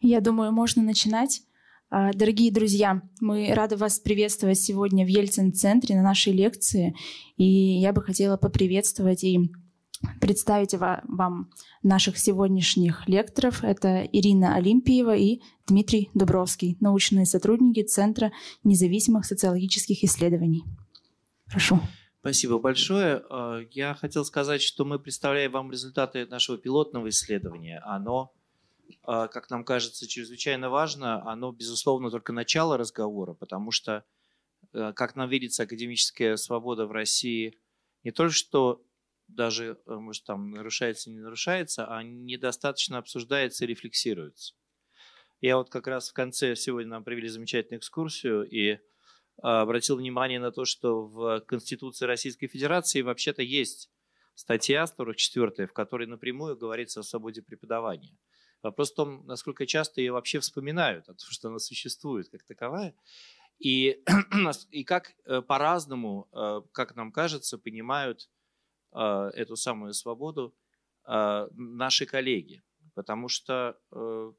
Я думаю, можно начинать. А, дорогие друзья, мы рады вас приветствовать сегодня в Ельцин-центре на нашей лекции. И я бы хотела поприветствовать и представить вам наших сегодняшних лекторов. Это Ирина Олимпиева и Дмитрий Дубровский, научные сотрудники Центра независимых социологических исследований. Прошу. Спасибо большое. А, я хотел сказать, что мы представляем вам результаты нашего пилотного исследования. Оно как нам кажется, чрезвычайно важно, оно, безусловно, только начало разговора, потому что, э, как нам видится, академическая свобода в России не только что даже, э, может, там нарушается, не нарушается, а недостаточно обсуждается и рефлексируется. Я вот как раз в конце сегодня нам провели замечательную экскурсию и а, обратил внимание на то, что в Конституции Российской Федерации вообще-то есть статья 44, в которой напрямую говорится о свободе преподавания. Вопрос в том, насколько часто ее вообще вспоминают, о том, что она существует как таковая, и, и как э, по-разному, э, как нам кажется, понимают э, эту самую свободу наши коллеги. Потому что,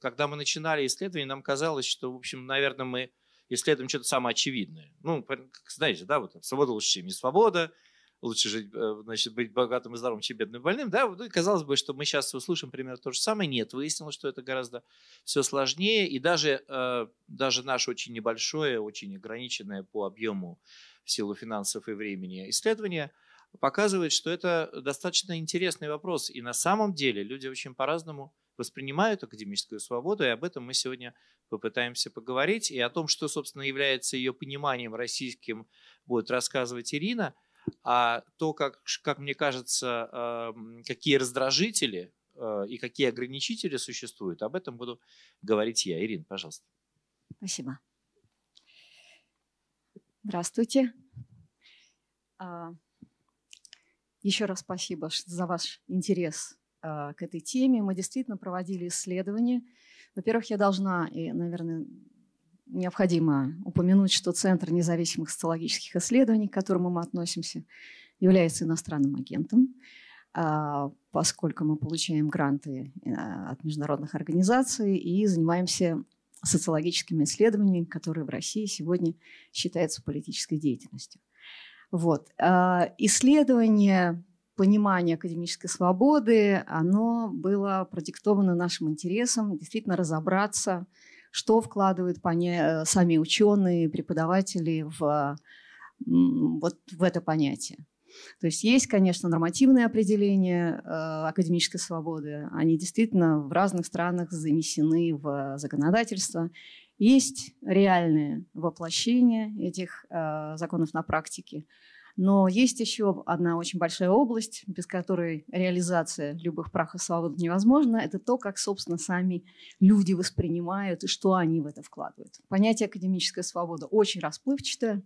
когда мы начинали исследование, нам казалось, что, в общем, наверное, мы исследуем что-то самое очевидное. Ну, знаете, да, вот свобода лучше, чем не свобода, лучше жить, э, значит, быть богатым и здоровым, чем бедным и больным, да, ну, и казалось бы, что мы сейчас услышим примерно то же самое. Нет, выяснилось, что это гораздо все сложнее, и даже, э, даже наше очень небольшое, очень ограниченное по объему в силу финансов и времени исследование показывает, что это достаточно интересный вопрос, и на самом деле люди очень по-разному воспринимают академическую свободу, и об этом мы сегодня попытаемся поговорить, и о том, что, собственно, является ее пониманием российским, будет рассказывать Ирина – а то, как, как мне кажется, эм, какие раздражители э, и какие ограничители существуют, об этом буду говорить я. Ирина, пожалуйста. Спасибо. Здравствуйте. А, Еще раз спасибо за ваш интерес э, к этой теме. Мы действительно проводили исследования. Во-первых, я должна, и, наверное, необходимо упомянуть, что Центр независимых социологических исследований, к которому мы относимся, является иностранным агентом, а, поскольку мы получаем гранты э, от международных организаций и занимаемся социологическими исследованиями, которые в России сегодня считаются политической деятельностью. Вот. А, исследование понимание академической свободы, оно было продиктовано нашим интересом действительно разобраться что вкладывают поня- сами ученые, преподаватели в, вот в это понятие. То есть есть, конечно, нормативные определения э, академической свободы. Они действительно в разных странах занесены в законодательство. Есть реальное воплощение этих э, законов на практике. Но есть еще одна очень большая область, без которой реализация любых прав и свобод невозможна. Это то, как, собственно, сами люди воспринимают и что они в это вкладывают. Понятие академическая свобода очень расплывчатое,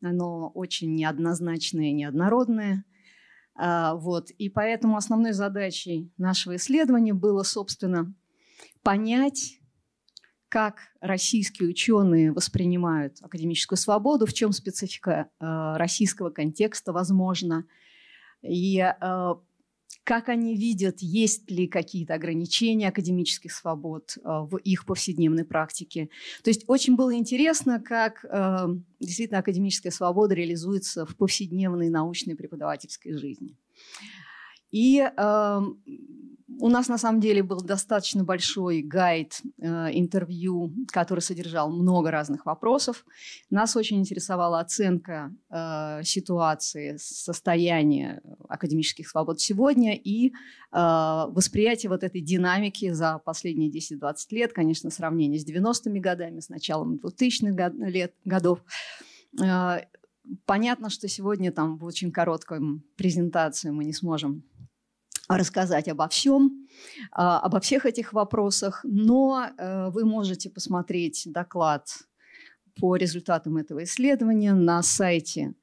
оно очень неоднозначное, неоднородное. А, вот. И поэтому основной задачей нашего исследования было, собственно, понять, как российские ученые воспринимают академическую свободу, в чем специфика э, российского контекста, возможно, и э, как они видят, есть ли какие-то ограничения академических свобод э, в их повседневной практике. То есть очень было интересно, как действительно академическая свобода реализуется в повседневной научной преподавательской жизни. И э, у нас на самом деле был достаточно большой гайд э, интервью, который содержал много разных вопросов. Нас очень интересовала оценка э, ситуации, состояния академических свобод сегодня и э, восприятие вот этой динамики за последние 10-20 лет, конечно, сравнение с 90-ми годами, с началом 2000-х лет, годов. Э, понятно, что сегодня там в очень короткой презентации мы не сможем рассказать обо всем, а, обо всех этих вопросах, но э, вы можете посмотреть доклад по результатам этого исследования на сайте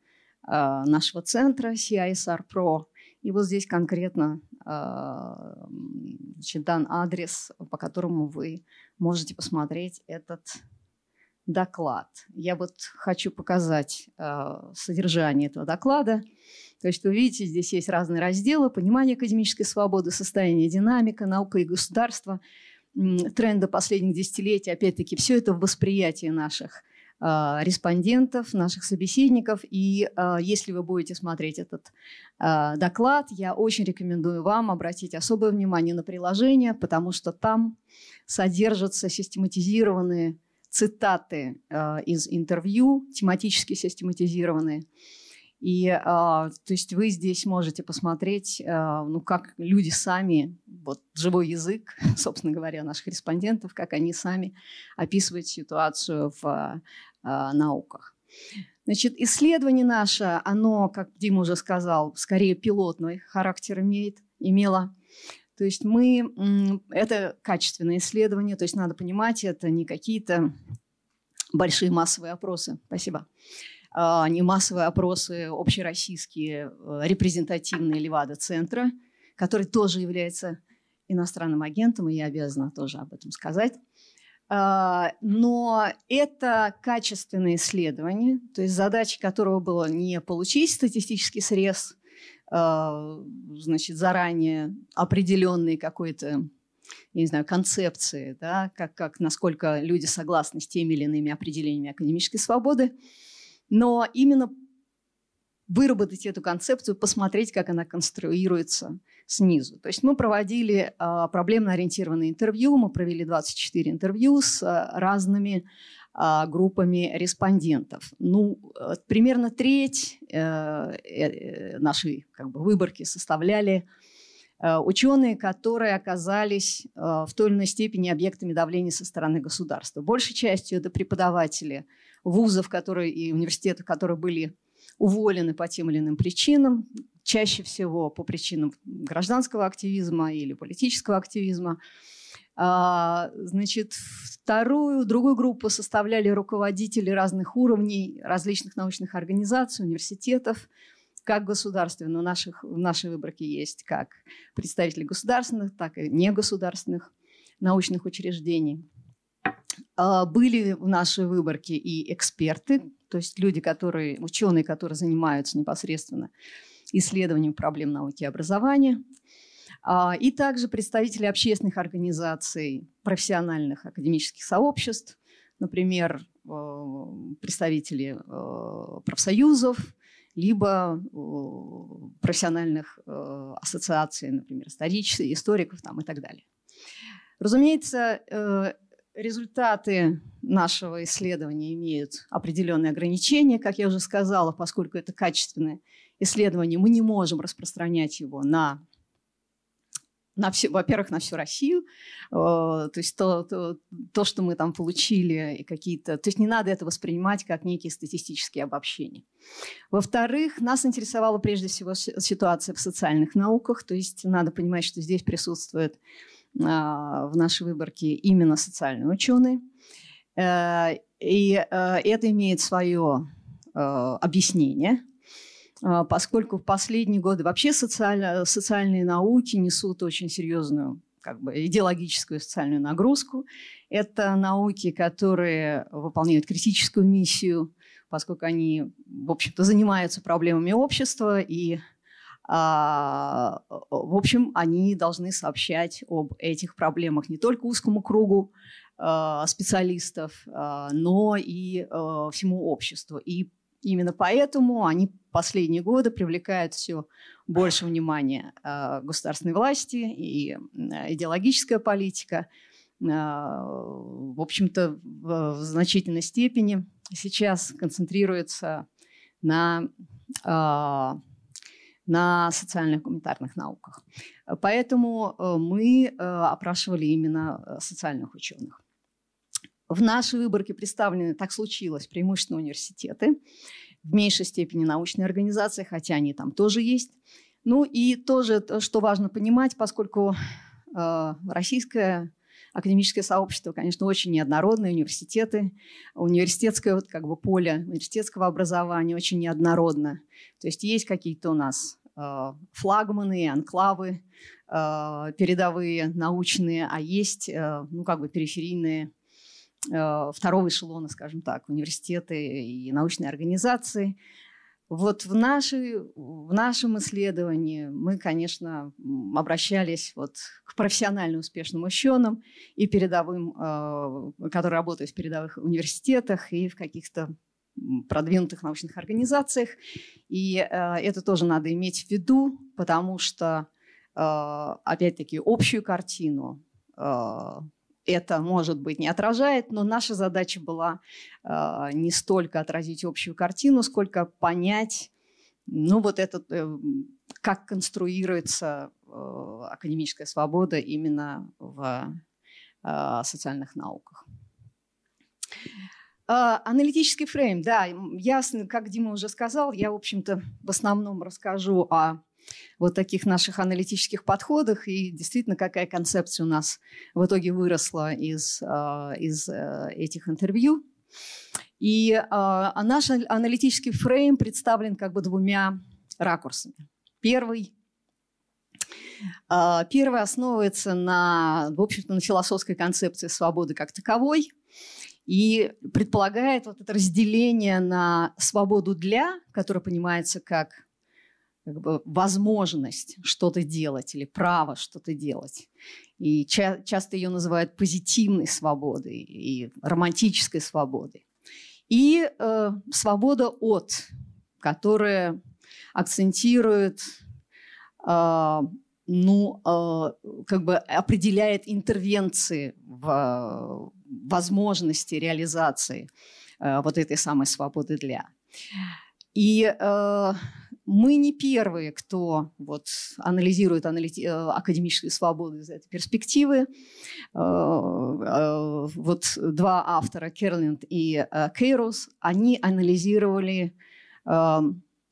а, нашего центра CISR Pro. И вот здесь конкретно а, значит, дан адрес, по которому вы можете посмотреть этот доклад. Я вот хочу показать содержание этого доклада. То есть вы видите, здесь есть разные разделы. Понимание академической свободы, состояние динамика, наука и государство. тренды последних десятилетий, опять-таки, все это в восприятии наших а, респондентов, наших собеседников. И а, если вы будете смотреть этот а, доклад, я очень рекомендую вам обратить особое внимание на приложение, потому что там содержатся систематизированные цитаты из интервью, тематически систематизированные. И, то есть вы здесь можете посмотреть, ну, как люди сами, вот живой язык, собственно говоря, наших респондентов, как они сами описывают ситуацию в э, науках. Значит, исследование наше, оно, как Дима уже сказал, скорее пилотный характер имеет, имело. То есть мы, это качественное исследование, то есть надо понимать, это не какие-то большие массовые опросы. Спасибо. Не массовые опросы общероссийские, э, репрезентативные Левада-центра, который тоже является иностранным агентом, и я обязана тоже об этом сказать. А, но это качественное исследование, то есть задача которого было не получить статистический срез, а, значит, заранее определенные какой-то я не знаю, концепции, да, как, как, насколько люди согласны с теми или иными определениями академической свободы, но именно выработать эту концепцию, посмотреть, как она конструируется снизу. То есть мы проводили а, проблемно-ориентированные интервью, мы провели 24 интервью с а, разными а, группами респондентов. Ну, э, примерно треть э, э, нашей как бы, выборки составляли ученые, которые оказались в той или иной степени объектами давления со стороны государства. Большей частью это преподаватели вузов которые, и университетов, которые были уволены по тем или иным причинам, чаще всего по причинам гражданского активизма или политического активизма. А, значит, вторую, другую группу составляли руководители разных уровней, различных научных организаций, университетов, как государственных, наших, в нашей выборке есть как представители государственных, так и негосударственных научных учреждений. А, были в нашей выборке и эксперты, то есть люди, которые, ученые, которые занимаются непосредственно исследованием проблем науки и образования, а, и также представители общественных организаций, профессиональных академических сообществ, например, э, представители э, профсоюзов, либо э, профессиональных ассоциаций, например, историков там, и так далее. Разумеется, результаты нашего исследования имеют определенные ограничения, как я уже сказала, поскольку это качественное исследование, мы не можем распространять его на на все, во-первых, на всю Россию, э, то есть то, то, то, что мы там получили, и какие-то, то есть не надо это воспринимать как некие статистические обобщения. Во-вторых, нас интересовала прежде всего ситуация в социальных науках, то есть надо понимать, что здесь присутствует в нашей выборке именно социальные ученые. Э, и э, это имеет свое э, объяснение, поскольку в последние годы вообще социально, социальные науки несут очень серьезную как бы, идеологическую социальную нагрузку. Это науки, которые выполняют критическую миссию, поскольку они, в общем-то, занимаются проблемами общества и а, в общем, они должны сообщать об этих проблемах не только узкому кругу а, специалистов, а, но и всему обществу. И именно поэтому они последние годы привлекают все больше внимания государственной власти и идеологическая политика. В общем-то, в значительной степени сейчас концентрируется на на социальных гуманитарных науках. Поэтому э, мы э, опрашивали именно э, социальных ученых. В нашей выборке представлены, так случилось, преимущественно университеты, в меньшей степени научные организации, хотя они там тоже есть. Ну и тоже, что важно понимать, поскольку э, российское академическое сообщество, конечно, очень неоднородное, университеты, университетское вот как бы поле университетского образования очень неоднородно. То есть есть какие-то у нас флагманы, анклавы э, передовые, научные, а есть, э, ну, как бы периферийные второго эшелона, скажем так, университеты и научные организации. вот в, нашей, в нашем исследовании мы, конечно, обращались вот к профессионально успешным ученым и передовым, э, которые работают в передовых университетах и в каких-то продвинутых научных организациях. И э, это тоже надо иметь в виду, потому что, э, опять-таки, общую картину это, может быть, не отражает, но наша задача была э, не столько отразить общую картину, сколько понять, ну, вот этот, э, как конструируется э, академическая свобода именно в э, социальных науках. Uh, аналитический фрейм, да, ясно, как Дима уже сказал, я, в общем-то, в основном расскажу о вот таких наших аналитических подходах. И действительно, какая концепция у нас в итоге выросла из, а, из э, этих интервью. И а, наш аналитический фрейм представлен как бы двумя ракурсами. Первый а, Первый основывается на, в общем-то, на философской концепции свободы как таковой и предполагает вот это разделение на свободу для, которая понимается как как бы возможность что-то делать или право что-то делать. И ча- часто ее называют позитивной свободой и романтической свободой. И э, свобода от, которая акцентирует, э, ну, э, как бы определяет интервенции в возможности реализации э, вот этой самой свободы для. И э, мы не первые, кто вот, анализирует аналити- э, академическую свободу из этой перспективы. Э, э, вот два автора, Керлинд и Кейрус, они анализировали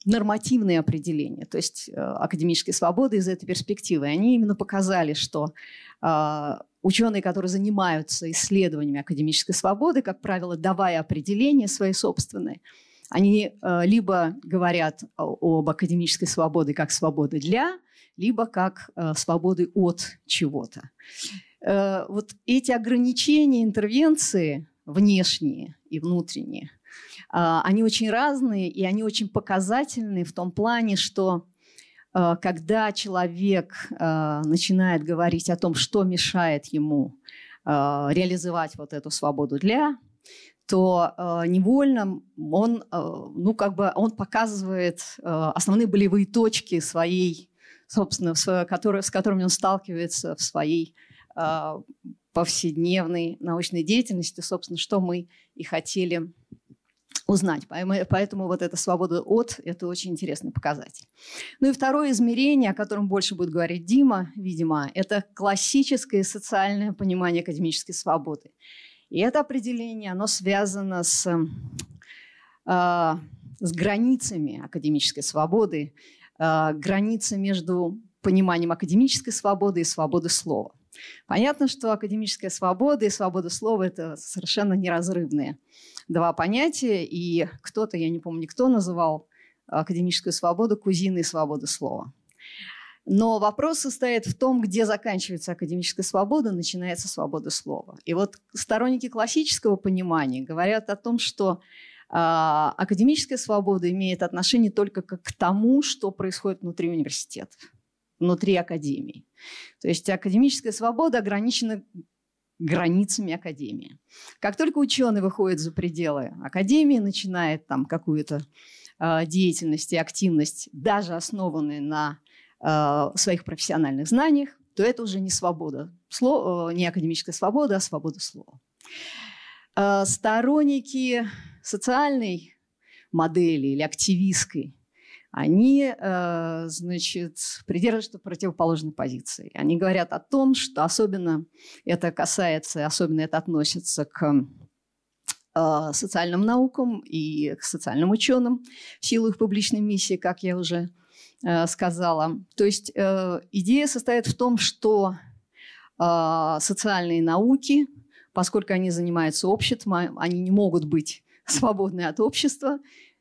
нормативные определения, то есть академической свободы из этой перспективы. Они именно показали, что ученые, которые занимаются исследованиями академической свободы, как правило, давая определения свои собственные, они э, либо говорят об академической свободе как свободы для, либо как э, свободы от чего-то. Э, вот эти ограничения, интервенции внешние и внутренние, они очень разные и они очень показательны в том плане, что когда человек начинает говорить о том, что мешает ему реализовать вот эту свободу для, то э, невольно он, э, ну, как бы он показывает э, основные болевые точки своей, собственно, в, которые, с которыми он сталкивается в своей э, повседневной научной деятельности, собственно, что мы и хотели узнать. Поэтому вот эта свобода от – это очень интересный показатель. Ну и второе измерение, о котором больше будет говорить Дима, видимо, это классическое социальное понимание академической свободы. И это определение, оно связано с, э, с границами академической свободы, э, граница между пониманием академической свободы и свободы слова. Понятно, что академическая свобода и свобода слова – это совершенно неразрывные два понятия, и кто-то, я не помню, кто называл академическую свободу кузиной свободы слова. Но вопрос состоит в том, где заканчивается академическая свобода, начинается свобода слова. И вот сторонники классического понимания говорят о том, что э, академическая свобода имеет отношение только к тому, что происходит внутри университетов, внутри академии. То есть академическая свобода ограничена границами академии. Как только ученый выходит за пределы академии, начинает там какую-то э, деятельность и активность, даже основанную на Э, своих профессиональных знаниях, то это уже не свобода, слова, э, не академическая свобода, а свобода слова. Э, сторонники социальной модели или активистской, они, значит, придерживаются противоположной позиции. Они говорят о том, что особенно это касается, особенно это относится к социальным наукам и к социальным ученым в силу их публичной миссии, как я уже Э, сказала. То есть э, идея состоит в том, что э, социальные науки, поскольку они занимаются обществом, они не могут быть свободны от общества.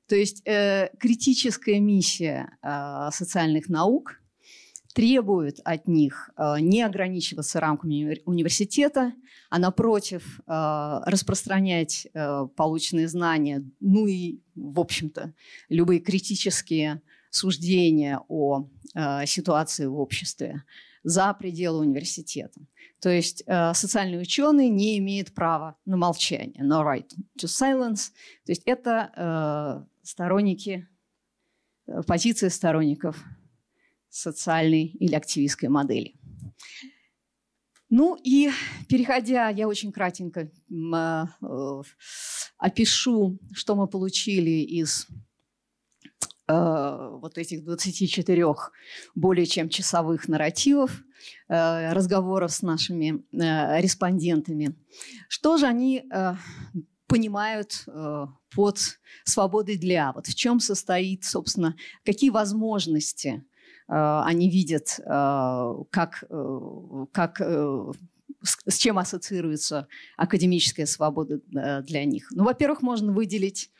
То есть критическая миссия социальных наук требует от них э, не ограничиваться рамками университета, а напротив э, распространять э, полученные знания, ну и, в общем-то, любые критические суждения о ситуации в обществе за пределы университета. То есть социальный ученый не имеет права на молчание, no right to silence. То есть это сторонники, позиции сторонников социальной или активистской модели. Ну и переходя, я очень кратенько э, опишу, что мы получили из э, вот этих 24 более чем часовых нарративов, э, разговоров с нашими э, респондентами. Что же они э, понимают э, под свободой для? Вот в чем состоит, собственно, какие возможности – Э, они видят, э, как, э, как с чем ассоциируется академическая свобода для них. Ну, во-первых, можно выделить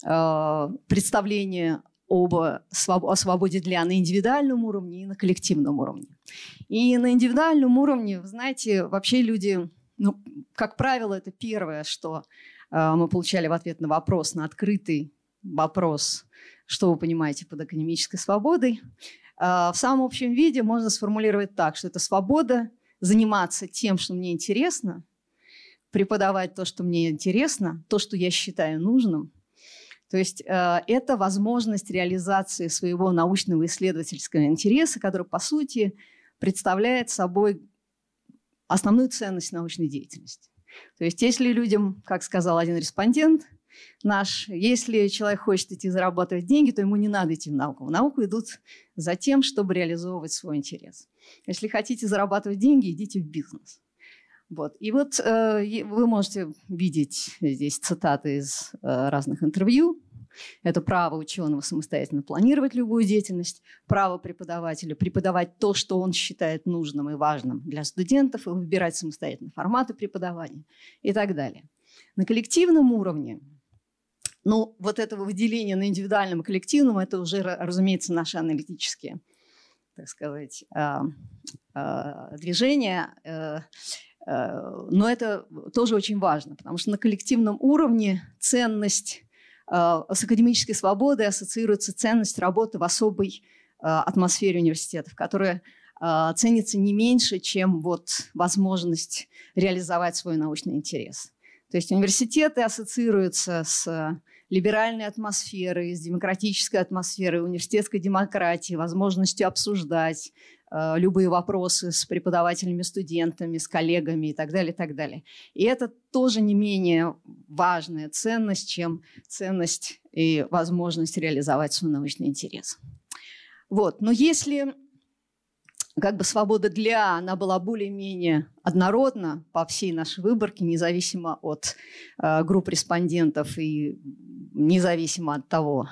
представление об, о свободе для на индивидуальном уровне и на коллективном уровне. И на индивидуальном уровне, вы знаете, вообще люди, ну, как правило, это первое, что мы получали в ответ на вопрос, на открытый вопрос, что вы понимаете под академической свободой. А, в самом общем виде можно сформулировать так, что это свобода заниматься тем, что мне интересно, преподавать то, что мне интересно, то, что я считаю нужным. То есть э, это возможность реализации своего научного исследовательского интереса, который, по сути, представляет собой основную ценность научной деятельности. То есть если людям, как сказал один респондент, наш. Если человек хочет идти зарабатывать деньги, то ему не надо идти в науку. В науку идут за тем, чтобы реализовывать свой интерес. Если хотите зарабатывать деньги, идите в бизнес. Вот. И вот э, вы можете видеть здесь цитаты из э, разных интервью. Это право ученого самостоятельно планировать любую деятельность, право преподавателя преподавать то, что он считает нужным и важным для студентов, и выбирать самостоятельно форматы преподавания и так далее. На коллективном уровне ну, вот этого выделения на индивидуальном и коллективном, это уже, разумеется, наши аналитические, так сказать, а, а, движения. Э, э, но это тоже очень важно, потому что на коллективном уровне ценность с академической свободой ассоциируется ценность работы в особой атмосфере университетов, которая ценится не меньше, чем вот возможность реализовать свой научный интерес. То есть университеты ассоциируются с либеральной атмосферой, с демократической атмосферой, университетской демократией, возможностью обсуждать э, любые вопросы с преподавателями, студентами, с коллегами и так далее, и так далее. И это тоже не менее важная ценность, чем ценность и возможность реализовать свой научный интерес. Вот. Но если как бы свобода для, она была более-менее однородна по всей нашей выборке, независимо от э, групп респондентов и независимо от того,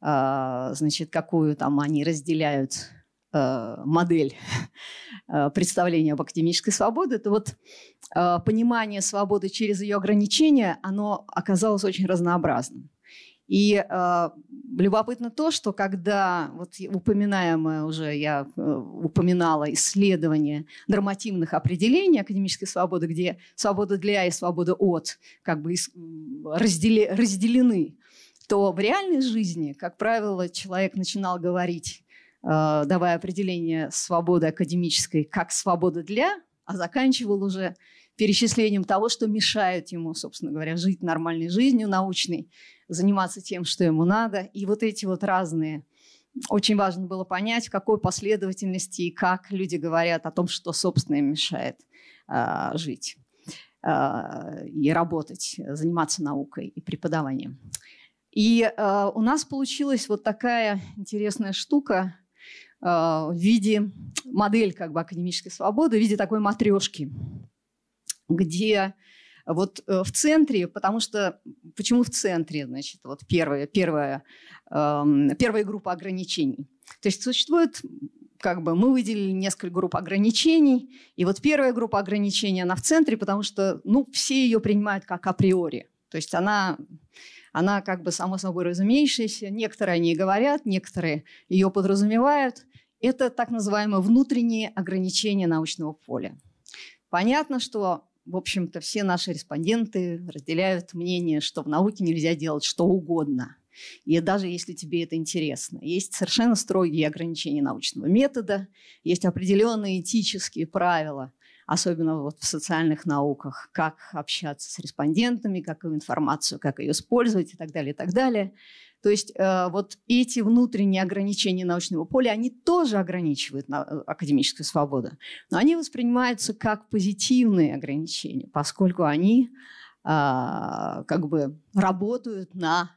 э, значит, какую там они разделяют э, модель э, представления об академической свободе, то вот э, понимание свободы через ее ограничения, оно оказалось очень разнообразным. И э, любопытно то, что когда вот упоминаемое уже, я э, упоминала исследование нормативных определений академической свободы, где свобода для и свобода от как бы разделены, то в реальной жизни, как правило, человек начинал говорить, э, давая определение свободы академической как свобода для, а заканчивал уже перечислением того, что мешает ему, собственно говоря, жить нормальной жизнью научной, заниматься тем, что ему надо. И вот эти вот разные очень важно было понять, в какой последовательности и как люди говорят о том, что, собственно, им мешает э, жить э, и работать, заниматься наукой и преподаванием. И э, у нас получилась вот такая интересная штука э, в виде модель как бы академической свободы, в виде такой матрешки где вот э, в центре, потому что почему в центре, значит, вот первая, первая, э, первая группа ограничений. То есть существует, как бы мы выделили несколько групп ограничений, и вот первая группа ограничений, она в центре, потому что, ну, все ее принимают как априори. То есть она, она как бы само собой разумеющаяся, некоторые о ней говорят, некоторые ее подразумевают, это так называемое внутреннее ограничение научного поля. Понятно, что, в общем-то, все наши респонденты разделяют мнение, что в науке нельзя делать что угодно. И даже если тебе это интересно. Есть совершенно строгие ограничения научного метода, есть определенные этические правила, особенно вот в социальных науках, как общаться с респондентами, какую информацию, как ее использовать и так далее, и так далее. То есть э, вот эти внутренние ограничения научного поля, они тоже ограничивают на, э, академическую свободу, но они воспринимаются как позитивные ограничения, поскольку они э, как бы работают на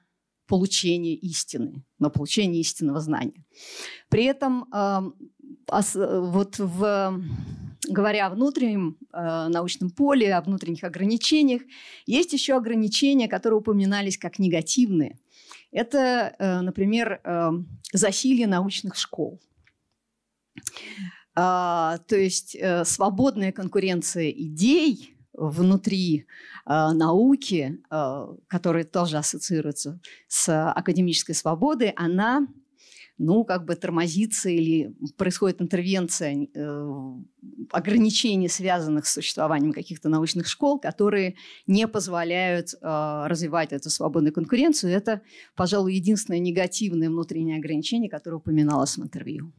получение истины, на получение истинного знания. При этом э, вот в говоря о внутреннем э, научном поле, о внутренних ограничениях, есть еще ограничения, которые упоминались как негативные. Это, э, например, э, засилье научных школ. А, то есть э, свободная конкуренция идей внутри науки, которая тоже ассоциируется с академической свободой, она ну, как бы тормозится или происходит интервенция, э, ограничений, связанных с существованием каких-то научных школ, которые не позволяют э, развивать эту свободную конкуренцию. Это, пожалуй, единственное негативное внутреннее ограничение, которое упоминалось в интервью.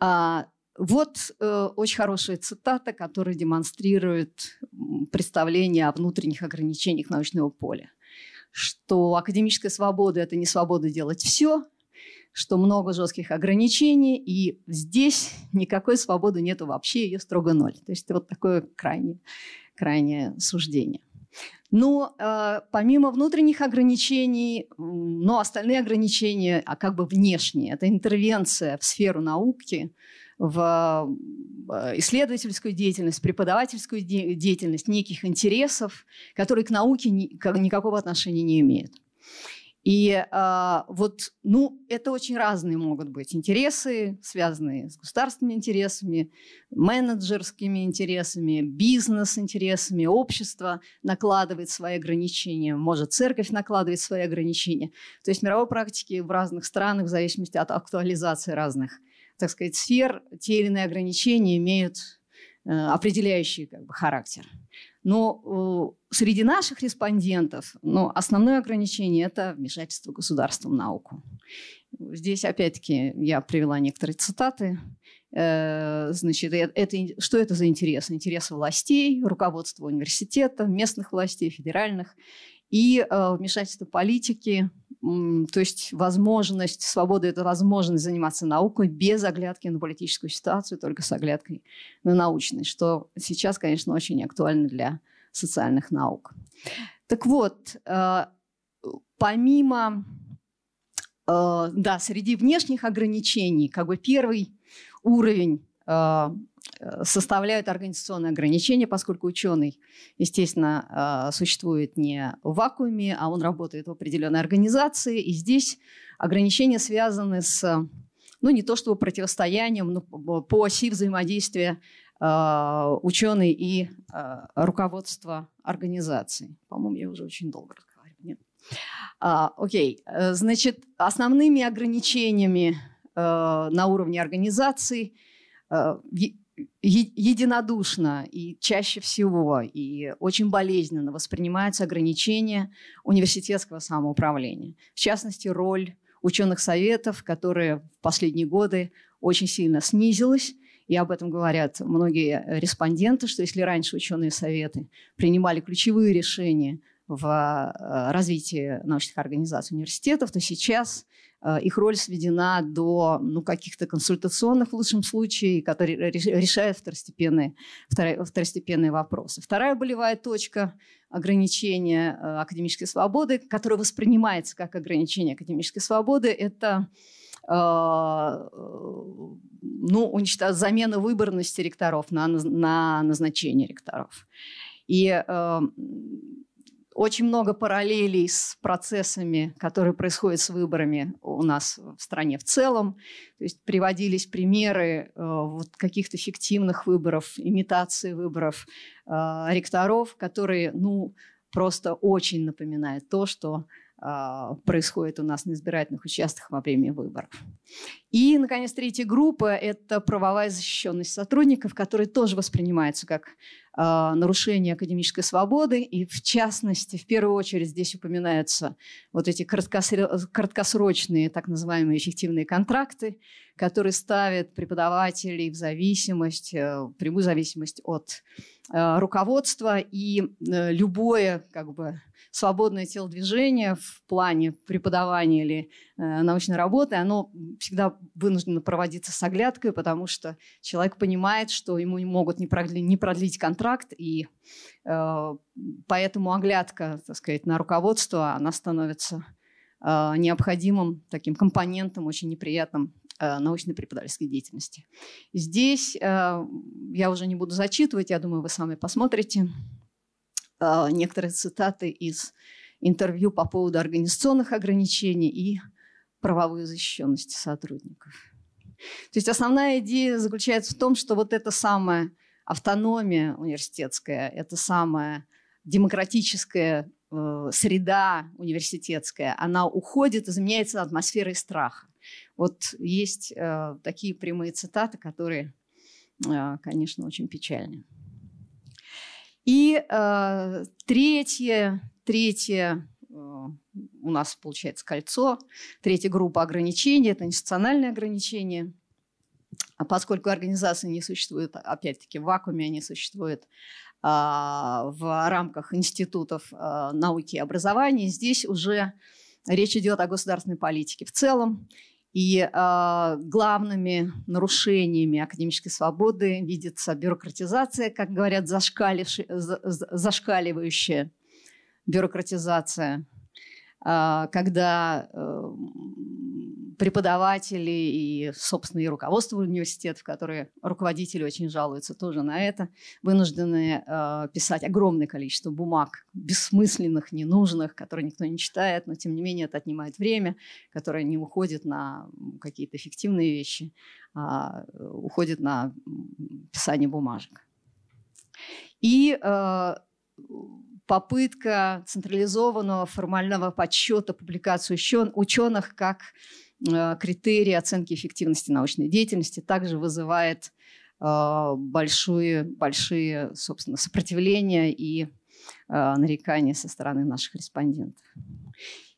А, вот э, очень хорошая цитата, которая демонстрирует представление о внутренних ограничениях научного поля что академическая свобода – это не свобода делать все, что много жестких ограничений, и здесь никакой свободы нету вообще, ее строго ноль. То есть вот такое крайнее, крайнее суждение. Но э, помимо внутренних ограничений, но остальные ограничения, а как бы внешние, это интервенция в сферу науки, в э, исследовательскую деятельность, преподавательскую деятельность неких интересов, которые к науке ни, никакого отношения не имеют. И э, вот, ну, это очень разные могут быть интересы, связанные с государственными интересами, менеджерскими интересами, бизнес-интересами, общество накладывает свои ограничения, может церковь накладывает свои ограничения. То есть в мировой практике в разных странах, в зависимости от актуализации разных, так сказать, сфер, те или иные ограничения имеют э, определяющий как бы, характер. Но э, среди наших респондентов ну, основное ограничение – это вмешательство государства в науку. Здесь, опять-таки, я привела некоторые цитаты. Э, значит, э, это, что это за интересы? Интересы властей, руководства университета, местных властей, федеральных и вмешательство политики, то есть возможность, свобода – это возможность заниматься наукой без оглядки на политическую ситуацию, только с оглядкой на научность, что сейчас, конечно, очень актуально для социальных наук. Так вот, э, помимо, э, да, среди внешних ограничений, как бы первый уровень Э, составляют организационные ограничения, поскольку ученый, естественно, э, существует не в вакууме, а он работает в определенной организации. И здесь ограничения связаны с, ну, не то чтобы противостоянием, но по оси взаимодействия э, ученый и руководство организации. По-моему, я уже очень долго разговариваю. Нет? А, окей, значит, основными ограничениями на уровне организации единодушно и чаще всего и очень болезненно воспринимаются ограничения университетского самоуправления. В частности, роль ученых советов, которые в последние годы очень сильно снизилась. И об этом говорят многие респонденты, что если раньше ученые советы принимали ключевые решения в э, развитии научных организаций университетов, то сейчас их роль сведена до ну, каких-то консультационных, в лучшем случае, которые решают второстепенные, второстепенные вопросы. Вторая болевая точка ограничения э, академической свободы, которая воспринимается как ограничение академической свободы, это э, ну, уничтожение, замена выборности ректоров на, на назначение ректоров. И очень много параллелей с процессами, которые происходят с выборами у нас в стране в целом. То есть приводились примеры э, вот каких-то фиктивных выборов, имитации выборов э, ректоров, которые ну, просто очень напоминают то, что э, происходит у нас на избирательных участках во время выборов. И, наконец, третья группа – это правовая защищенность сотрудников, которые тоже воспринимаются как э, нарушение академической свободы. И, в частности, в первую очередь здесь упоминаются вот эти краткосрочные, так называемые эффективные контракты, которые ставят преподавателей в зависимость, э, прямую зависимость от э, руководства. И э, любое как бы, свободное телодвижение в плане преподавания или научной работы, оно всегда вынуждено проводиться с оглядкой, потому что человек понимает, что ему не могут не продлить, не продлить контракт, и э, поэтому оглядка, так сказать, на руководство, она становится э, необходимым таким компонентом, очень неприятным э, научной преподавательской деятельности. Здесь э, я уже не буду зачитывать, я думаю, вы сами посмотрите. А, некоторые цитаты из интервью по поводу организационных ограничений и правовой защищенности сотрудников. То есть основная идея заключается в том, что вот эта самая автономия университетская, это самая демократическая э, среда университетская, она уходит и заменяется атмосферой страха. Вот есть э, такие прямые цитаты, которые, э, конечно, очень печальны. И э, третье, третье у нас получается кольцо, третья группа ограничений – это институциональные ограничения. А поскольку организации не существуют, опять-таки в вакууме они существуют а, в рамках институтов а, науки и образования, здесь уже речь идет о государственной политике в целом. И э, главными нарушениями академической свободы видится бюрократизация, как говорят, зашкаливающая бюрократизация, когда э, преподаватели и, собственно, и руководство университетов, которые руководители очень жалуются тоже на это, вынуждены э, писать огромное количество бумаг, бессмысленных, ненужных, которые никто не читает, но, тем не менее, это отнимает время, которое не уходит на какие-то эффективные вещи, а уходит на писание бумажек. И э, попытка централизованного формального подсчета публикаций ученых как Э, критерии оценки эффективности научной деятельности также вызывает э, большие, большие собственно, сопротивления и э, нарекания со стороны наших респондентов.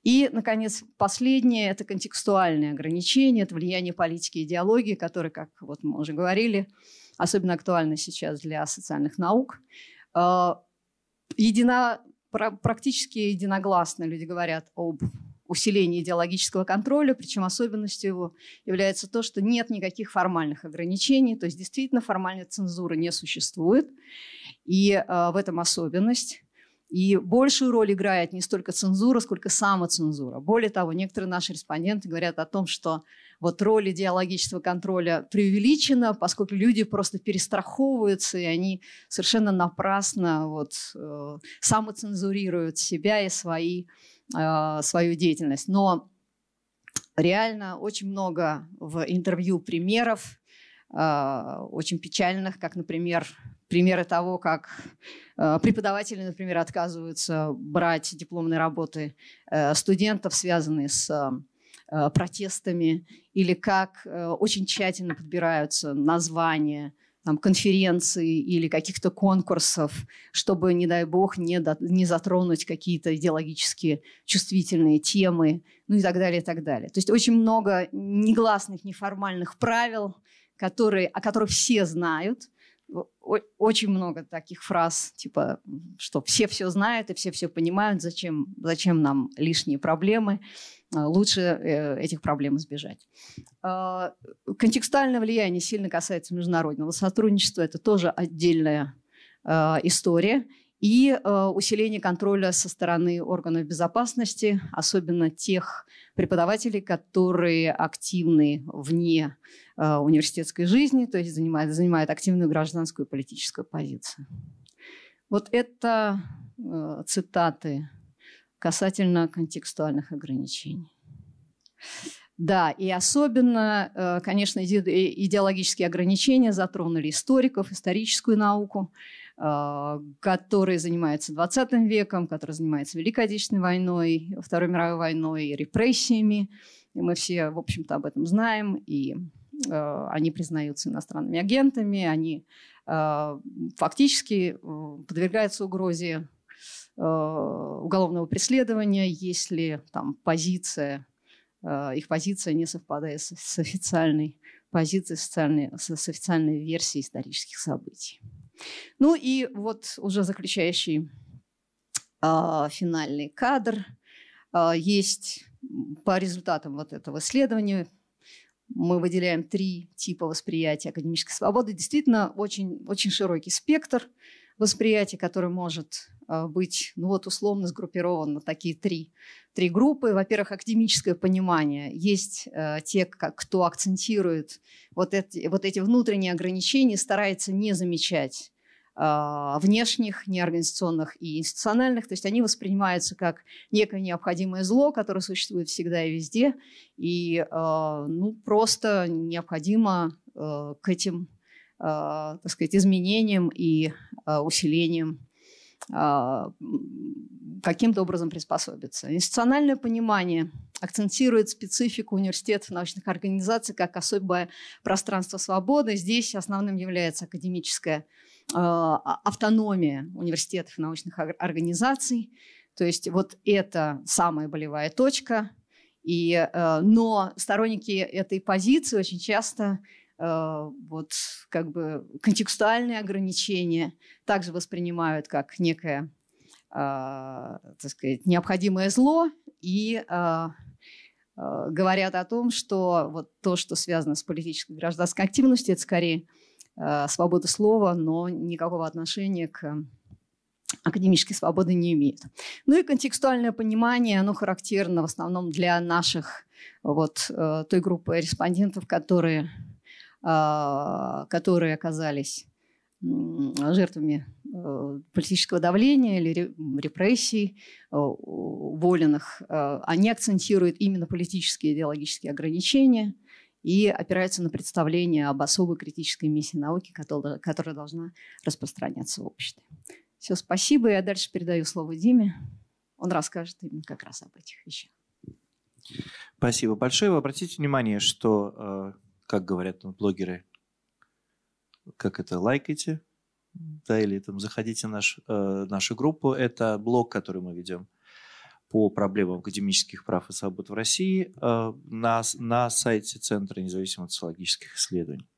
И, наконец, последнее – это контекстуальные ограничения, это влияние политики и идеологии, которые, как вот мы уже говорили, особенно актуальны сейчас для социальных наук. Едино, практически единогласно люди говорят об усиление идеологического контроля, причем особенностью его является то, что нет никаких формальных ограничений, то есть действительно формальной цензуры не существует, и э, в этом особенность. И большую роль играет не столько цензура, сколько самоцензура. Более того, некоторые наши респонденты говорят о том, что вот роль идеологического контроля преувеличена, поскольку люди просто перестраховываются, и они совершенно напрасно вот, э, самоцензурируют себя и свои э, свою деятельность. Но реально очень много в интервью примеров, э, очень печальных, как, например, примеры того, как э, преподаватели, например, отказываются брать дипломные работы э, студентов, связанные с э, протестами, или как очень тщательно подбираются названия там, конференций или каких-то конкурсов, чтобы, не дай бог, не, до, не затронуть какие-то идеологически чувствительные темы, ну и так далее, и так далее. То есть очень много негласных, неформальных правил, которые, о которых все знают, очень много таких фраз, типа, что все все знают и все все понимают, зачем, зачем нам лишние проблемы. А, лучше э, этих проблем избежать. А, контекстуальное влияние сильно касается международного сотрудничества. Это тоже отдельная а, история. И усиление контроля со стороны органов безопасности, особенно тех преподавателей, которые активны вне университетской жизни, то есть занимают, занимают активную гражданскую и политическую позицию. Вот это цитаты касательно контекстуальных ограничений. Да, и особенно, э, конечно, идеологические ограничения затронули историков, историческую науку. Который занимается 20 веком, который занимается Великой Отечественной войной, Второй мировой войной, репрессиями. И мы все, в общем-то, об этом знаем, и они признаются иностранными агентами, они фактически подвергаются угрозе уголовного преследования, если там позиция, их позиция не совпадает с официальной с, с официальной версией исторических событий. Ну и вот уже заключающий э, финальный кадр. Э, есть по результатам вот этого исследования мы выделяем три типа восприятия академической свободы. Действительно, очень, очень широкий спектр восприятия, который может а, быть, ну вот условно сгруппирован на такие три, три группы. Во-первых, академическое понимание. Есть э, те, кто акцентирует вот эти, вот эти внутренние ограничения, старается не замечать э, внешних, неорганизационных и институциональных. То есть они воспринимаются как некое необходимое зло, которое существует всегда и везде. И э, ну, просто необходимо э, к этим э, так сказать, изменениям и э, усилениям а, каким-то образом приспособиться. Институциональное понимание акцентирует специфику университетов научных организаций как особое пространство свободы. Здесь основным является академическая а, а, автономия университетов и научных организаций. То есть вот это самая болевая точка. И, но сторонники этой позиции очень часто Э, вот как бы контекстуальные ограничения также воспринимают как некое, так сказать, необходимое зло и а, а, говорят о том, что вот то, что связано с политической гражданской активностью, это скорее свобода слова, но никакого отношения к академической свободы не имеет. Ну и контекстуальное понимание, оно характерно в основном для наших, вот той группы респондентов, которые а, которые оказались жертвами политического давления или репрессий, э, уволенных, э, они акцентируют именно политические идеологические ограничения и опираются на представление об особой критической миссии науки, которая, должна распространяться в обществе. Все, спасибо. Я дальше передаю слово Диме. Он расскажет именно как раз об этих вещах. Спасибо большое. Вы обратите внимание, что как говорят блогеры, как это, лайкайте, да, или там заходите в наш, э, нашу группу. Это блог, который мы ведем по проблемам академических прав и свобод в России э, на, на сайте Центра независимых социологических исследований.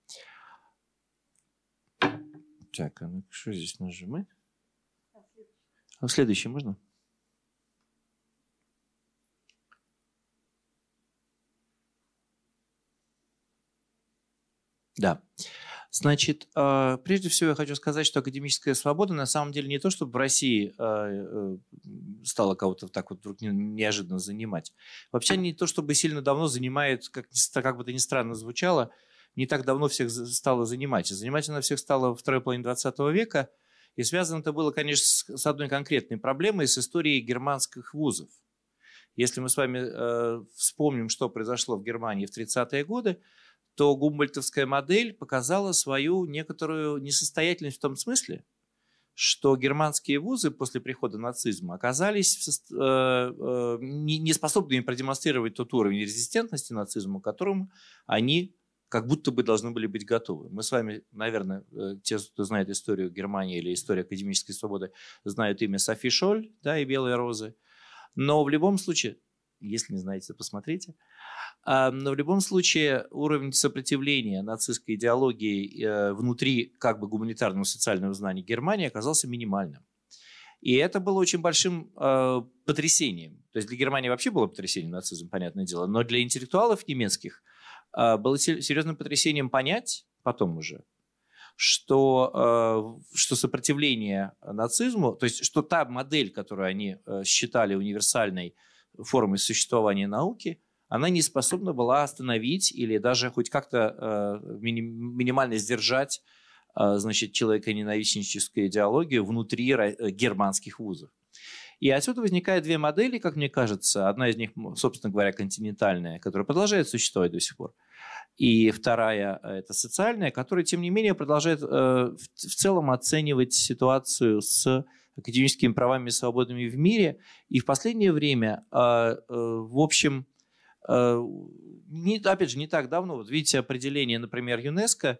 Так, а ну что здесь нажимать? А следующий можно? Да. Значит, а, прежде всего я хочу сказать, что академическая свобода на самом деле не то, чтобы в России а, э, стала кого-то так вот вдруг неожиданно занимать. Вообще не то, чтобы сильно давно занимает, как, как бы это ни странно звучало, не так давно всех стала занимать. занимать она всех стала во второй половине 20 века, и связано это было, конечно, с одной конкретной проблемой, с историей германских вузов. Если мы с вами э, вспомним, что произошло в Германии в 30-е годы, то гумбольтовская модель показала свою некоторую несостоятельность в том смысле, что германские вузы после прихода нацизма оказались э, э, неспособными продемонстрировать тот уровень резистентности нацизму, к которому они как будто бы должны были быть готовы. Мы с вами, наверное, э, те, кто знает историю Германии или историю академической свободы, знают имя Софи Шоль да, и «Белые розы». Но в любом случае, если не знаете, посмотрите – но в любом случае уровень сопротивления нацистской идеологии э, внутри как бы гуманитарного социального знания Германии оказался минимальным. И это было очень большим э, потрясением. То есть для Германии вообще было потрясением нацизм, понятное дело, но для интеллектуалов немецких э, было серьезным потрясением понять потом уже, что, э, что сопротивление нацизму, то есть что та модель, которую они э, считали универсальной формой существования науки – она не способна была остановить или даже хоть как-то э, минимально сдержать э, значит, человеконенавистническую идеологию внутри э, германских вузов. И отсюда возникают две модели, как мне кажется. Одна из них, собственно говоря, континентальная, которая продолжает существовать до сих пор. И вторая – это социальная, которая, тем не менее, продолжает в целом оценивать ситуацию с академическими правами и свободами в мире. И в последнее время, в общем, не, опять же, не так давно, вот видите определение, например, ЮНЕСКО,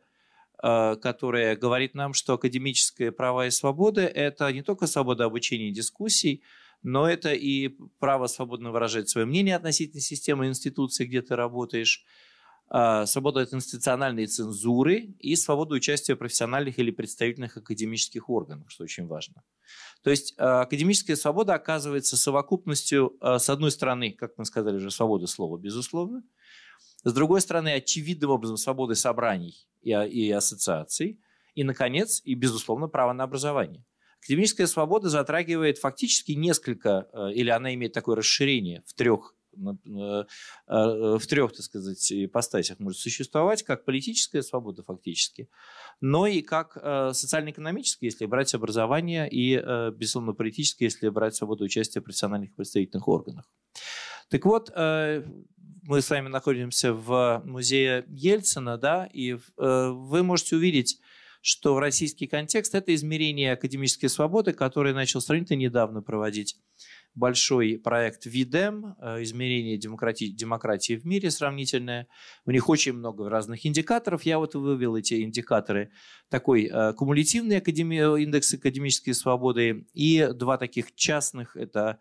э, которое говорит нам, что академические права и свободы – это не только свобода обучения и дискуссий, но это и право свободно выражать свое мнение относительно системы институции, где ты работаешь, э, свобода от институциональной цензуры и свобода участия профессиональных или представительных академических органах, что очень важно. То есть э, академическая свобода оказывается совокупностью, с одной стороны, как мы сказали уже, свободы слова, безусловно – с другой стороны, очевидным образом свободы собраний и, и ассоциаций. И, наконец, и, безусловно, право на образование. Академическая свобода затрагивает фактически несколько, или она имеет такое расширение в трех в трех, так сказать, ипостасях может существовать, как политическая свобода фактически, но и как социально-экономическая, если брать образование, и, безусловно, политическая, если брать свободу участия в профессиональных представительных органах. Так вот, мы с вами находимся в музее Ельцина, да, и э, вы можете увидеть, что в российский контекст это измерение академической свободы, который начал сравнительно недавно проводить большой проект ВИДЕМ, э, измерение демократии, демократии в мире сравнительное. У них очень много разных индикаторов. Я вот вывел эти индикаторы. Такой э, кумулятивный академи... индекс академической свободы и два таких частных. Это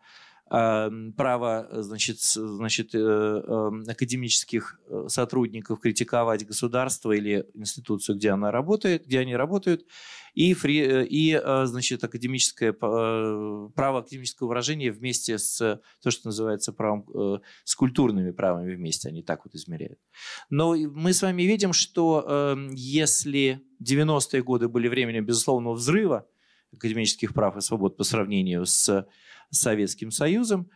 право значит, значит, э, эм, академических э, сотрудников критиковать государство или институцию, где она работает, где они работают, и, фри, э, и значит, академическое право академического выражения вместе с то, что называется правом, с культурными правами вместе, они так вот измеряют. Но мы с вами видим, что эм, если 90-е годы были временем безусловного взрыва академических прав и свобод по сравнению с Советским Союзом,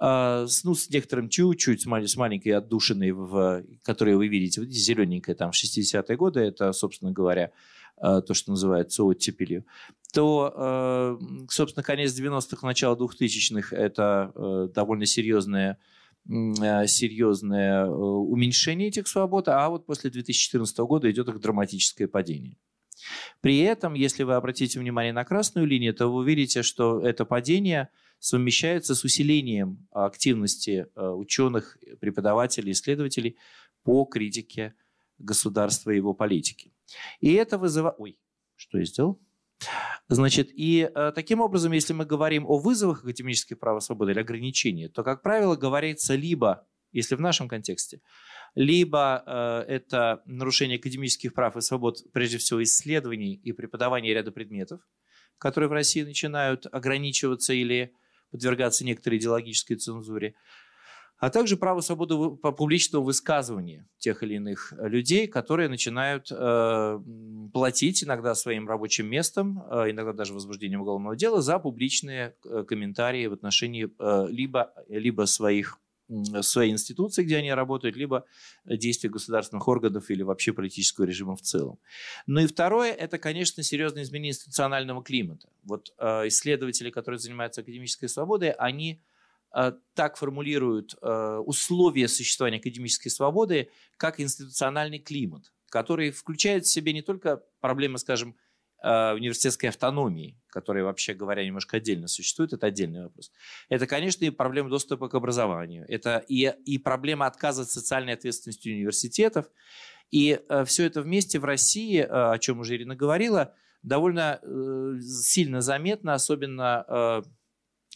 а, ну, с некоторым чуть-чуть, с маленькой отдушиной, в, которые вы видите, вот зелененькая там в 60-е годы, это, собственно говоря, а, то, что называется оттепелью, то, а, собственно, конец 90-х, начало 2000-х – это довольно серьезное серьезное уменьшение этих свобод, а вот после 2014 года идет их драматическое падение. При этом, если вы обратите внимание на красную линию, то вы увидите, что это падение – совмещается с усилением активности э, ученых, преподавателей, исследователей по критике государства и его политики. И это вызывает... Ой, что я сделал? Значит, и э, таким образом, если мы говорим о вызовах академических прав и свободы или ограничении, то, как правило, говорится либо, если в нашем контексте, либо э, это нарушение академических прав и свобод, прежде всего, исследований и преподавания ряда предметов, которые в России начинают ограничиваться или подвергаться некоторой идеологической цензуре, а также право свободы публичного высказывания тех или иных людей, которые начинают э, платить иногда своим рабочим местом, э, иногда даже возбуждением уголовного дела за публичные э, комментарии в отношении э, либо, либо своих своей институции, где они работают, либо действия государственных органов или вообще политического режима в целом. Ну и второе, это, конечно, серьезное изменение институционального климата. Вот э, исследователи, которые занимаются академической свободой, они э, так формулируют э, условия существования академической свободы, как институциональный климат, который включает в себе не только проблемы, скажем, университетской автономии, которая, вообще говоря, немножко отдельно существует, это отдельный вопрос. Это, конечно, и проблема доступа к образованию. Это и, и проблема отказа от социальной ответственности университетов. И э, все это вместе в России, э, о чем уже Ирина говорила, довольно э, сильно заметно, особенно, э,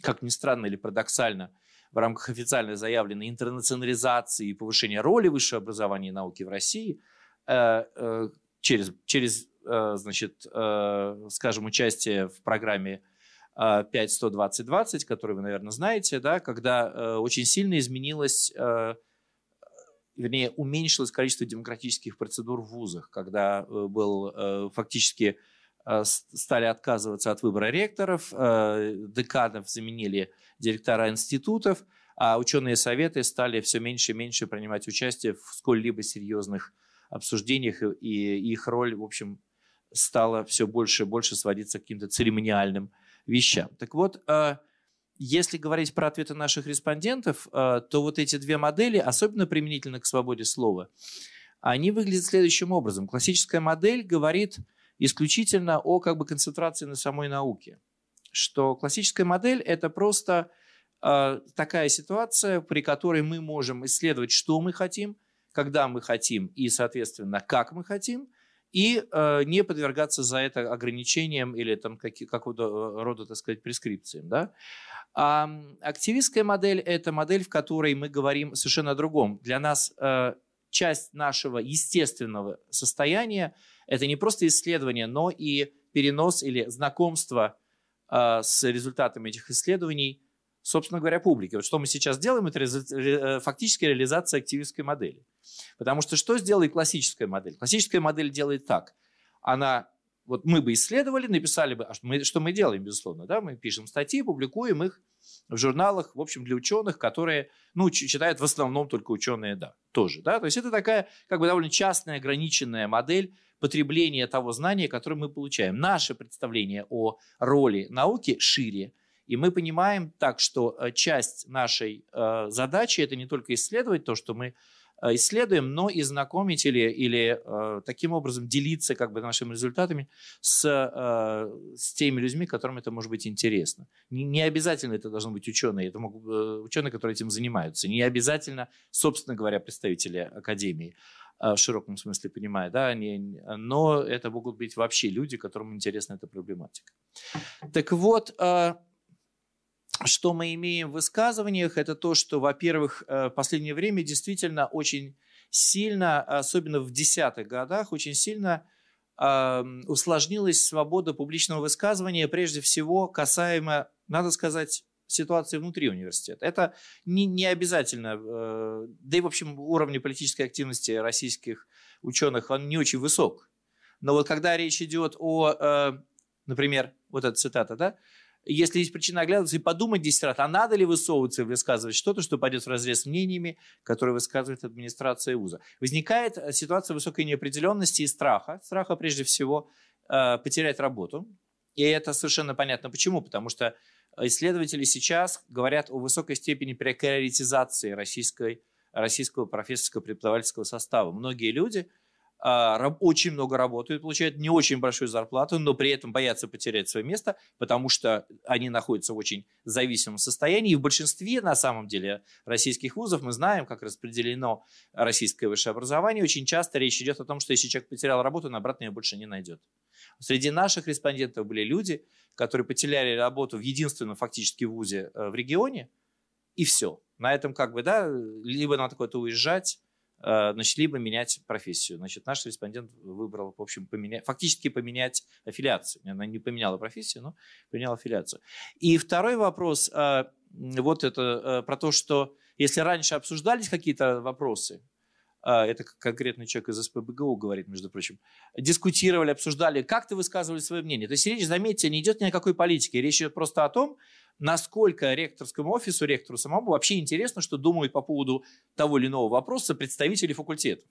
как ни странно или парадоксально, в рамках официально заявленной интернационализации и повышения роли высшего образования и науки в России э, э, через, через Э, значит, э, скажем, участие в программе 5-120-20, э, которую вы, наверное, знаете, да, когда очень сильно изменилось, вернее, уменьшилось количество демократических процедур в вузах, когда был фактически стали отказываться от выбора ректоров, деканов заменили директора институтов, а ученые советы стали все меньше и меньше принимать участие в сколь-либо серьезных обсуждениях, и их роль, в общем, стало все больше и больше сводиться к каким-то церемониальным вещам. Так вот, э, если говорить про ответы наших респондентов, э, то вот эти две модели особенно применительны к свободе слова. они выглядят следующим образом. Классическая модель говорит исключительно о как бы, концентрации на самой науке. Что классическая модель – это просто э, такая ситуация, при которой мы можем исследовать, что мы хотим, когда мы хотим и, соответственно, как мы хотим, и э, не подвергаться за это ограничениям или там, какие, какого-то э, рода, так сказать, прескрипциям. Да? А активистская модель – это модель, в которой мы говорим совершенно о другом. Для нас э, часть нашего естественного состояния – это не просто исследование, но и перенос или знакомство э, с результатами этих исследований, собственно говоря, публике. Вот что мы сейчас делаем, это э, фактически реализация активистской модели. Потому что что сделает классическая модель? Классическая модель делает так. Она вот мы бы исследовали, написали бы, а что мы, что мы делаем, безусловно, да, мы пишем статьи, публикуем их в журналах, в общем, для ученых, которые, ну, читают в основном только ученые, да, тоже, да, то есть это такая, как бы, довольно частная, ограниченная модель потребления того знания, которое мы получаем. Наше представление о роли науки шире, и мы понимаем так, что э, часть нашей э, задачи – это не только исследовать то, что мы Э, исследуем, но и знакомить или, или таким образом делиться как бы нашими результатами с, с теми людьми, которым это может быть интересно. Не, обязательно это должны быть ученые, это могут э, ученые, которые этим занимаются. Не обязательно, собственно говоря, представители академии в широком смысле понимая, да, они, но это могут быть вообще люди, которым интересна эта проблематика. Так вот, что мы имеем в высказываниях, это то, что, во-первых, э, в последнее время действительно очень сильно, особенно в десятых годах, очень сильно усложнилась свобода публичного высказывания, прежде всего касаемо, надо сказать, ситуации внутри университета. Это не, не обязательно, э, да и, в общем, уровень политической активности российских ученых, он не очень высок. Но вот когда речь идет о, э, например, вот эта цитата, да, если есть причина оглядываться и подумать 10 раз, а надо ли высовываться и высказывать что-то, что пойдет в разрез с мнениями, которые высказывает администрация ВУЗа. Возникает э, ситуация высокой неопределенности и страха. Страха, прежде всего, э, потерять работу. И это совершенно понятно. Почему? Потому что исследователи сейчас говорят о высокой степени прекаритизации российской, российского профессорского преподавательского состава. Многие люди – очень много работают, получают не очень большую зарплату, но при этом боятся потерять свое место, потому что они находятся в очень зависимом состоянии. И в большинстве, на самом деле, российских вузов мы знаем, как распределено российское высшее образование. Очень часто речь идет о том, что если человек потерял работу, он обратно ее больше не найдет. Среди наших респондентов были люди, которые потеряли работу в единственном фактически вузе э, в регионе, и все. На этом как бы, да, либо надо куда-то уезжать, Э, значит, либо менять профессию. Значит, наш респондент выбрал, в общем, поменять, фактически поменять аффилиацию. Она не поменяла профессию, но поменяла аффилиацию. И второй вопрос, э, вот это э, про то, что если раньше обсуждались какие-то вопросы, это конкретный человек из СПБГУ говорит, между прочим, дискутировали, обсуждали, как-то высказывали свое мнение. То есть речь, заметьте, не идет ни о какой политике, речь идет просто о том, насколько ректорскому офису, ректору самому вообще интересно, что думают по поводу того или иного вопроса представители факультета.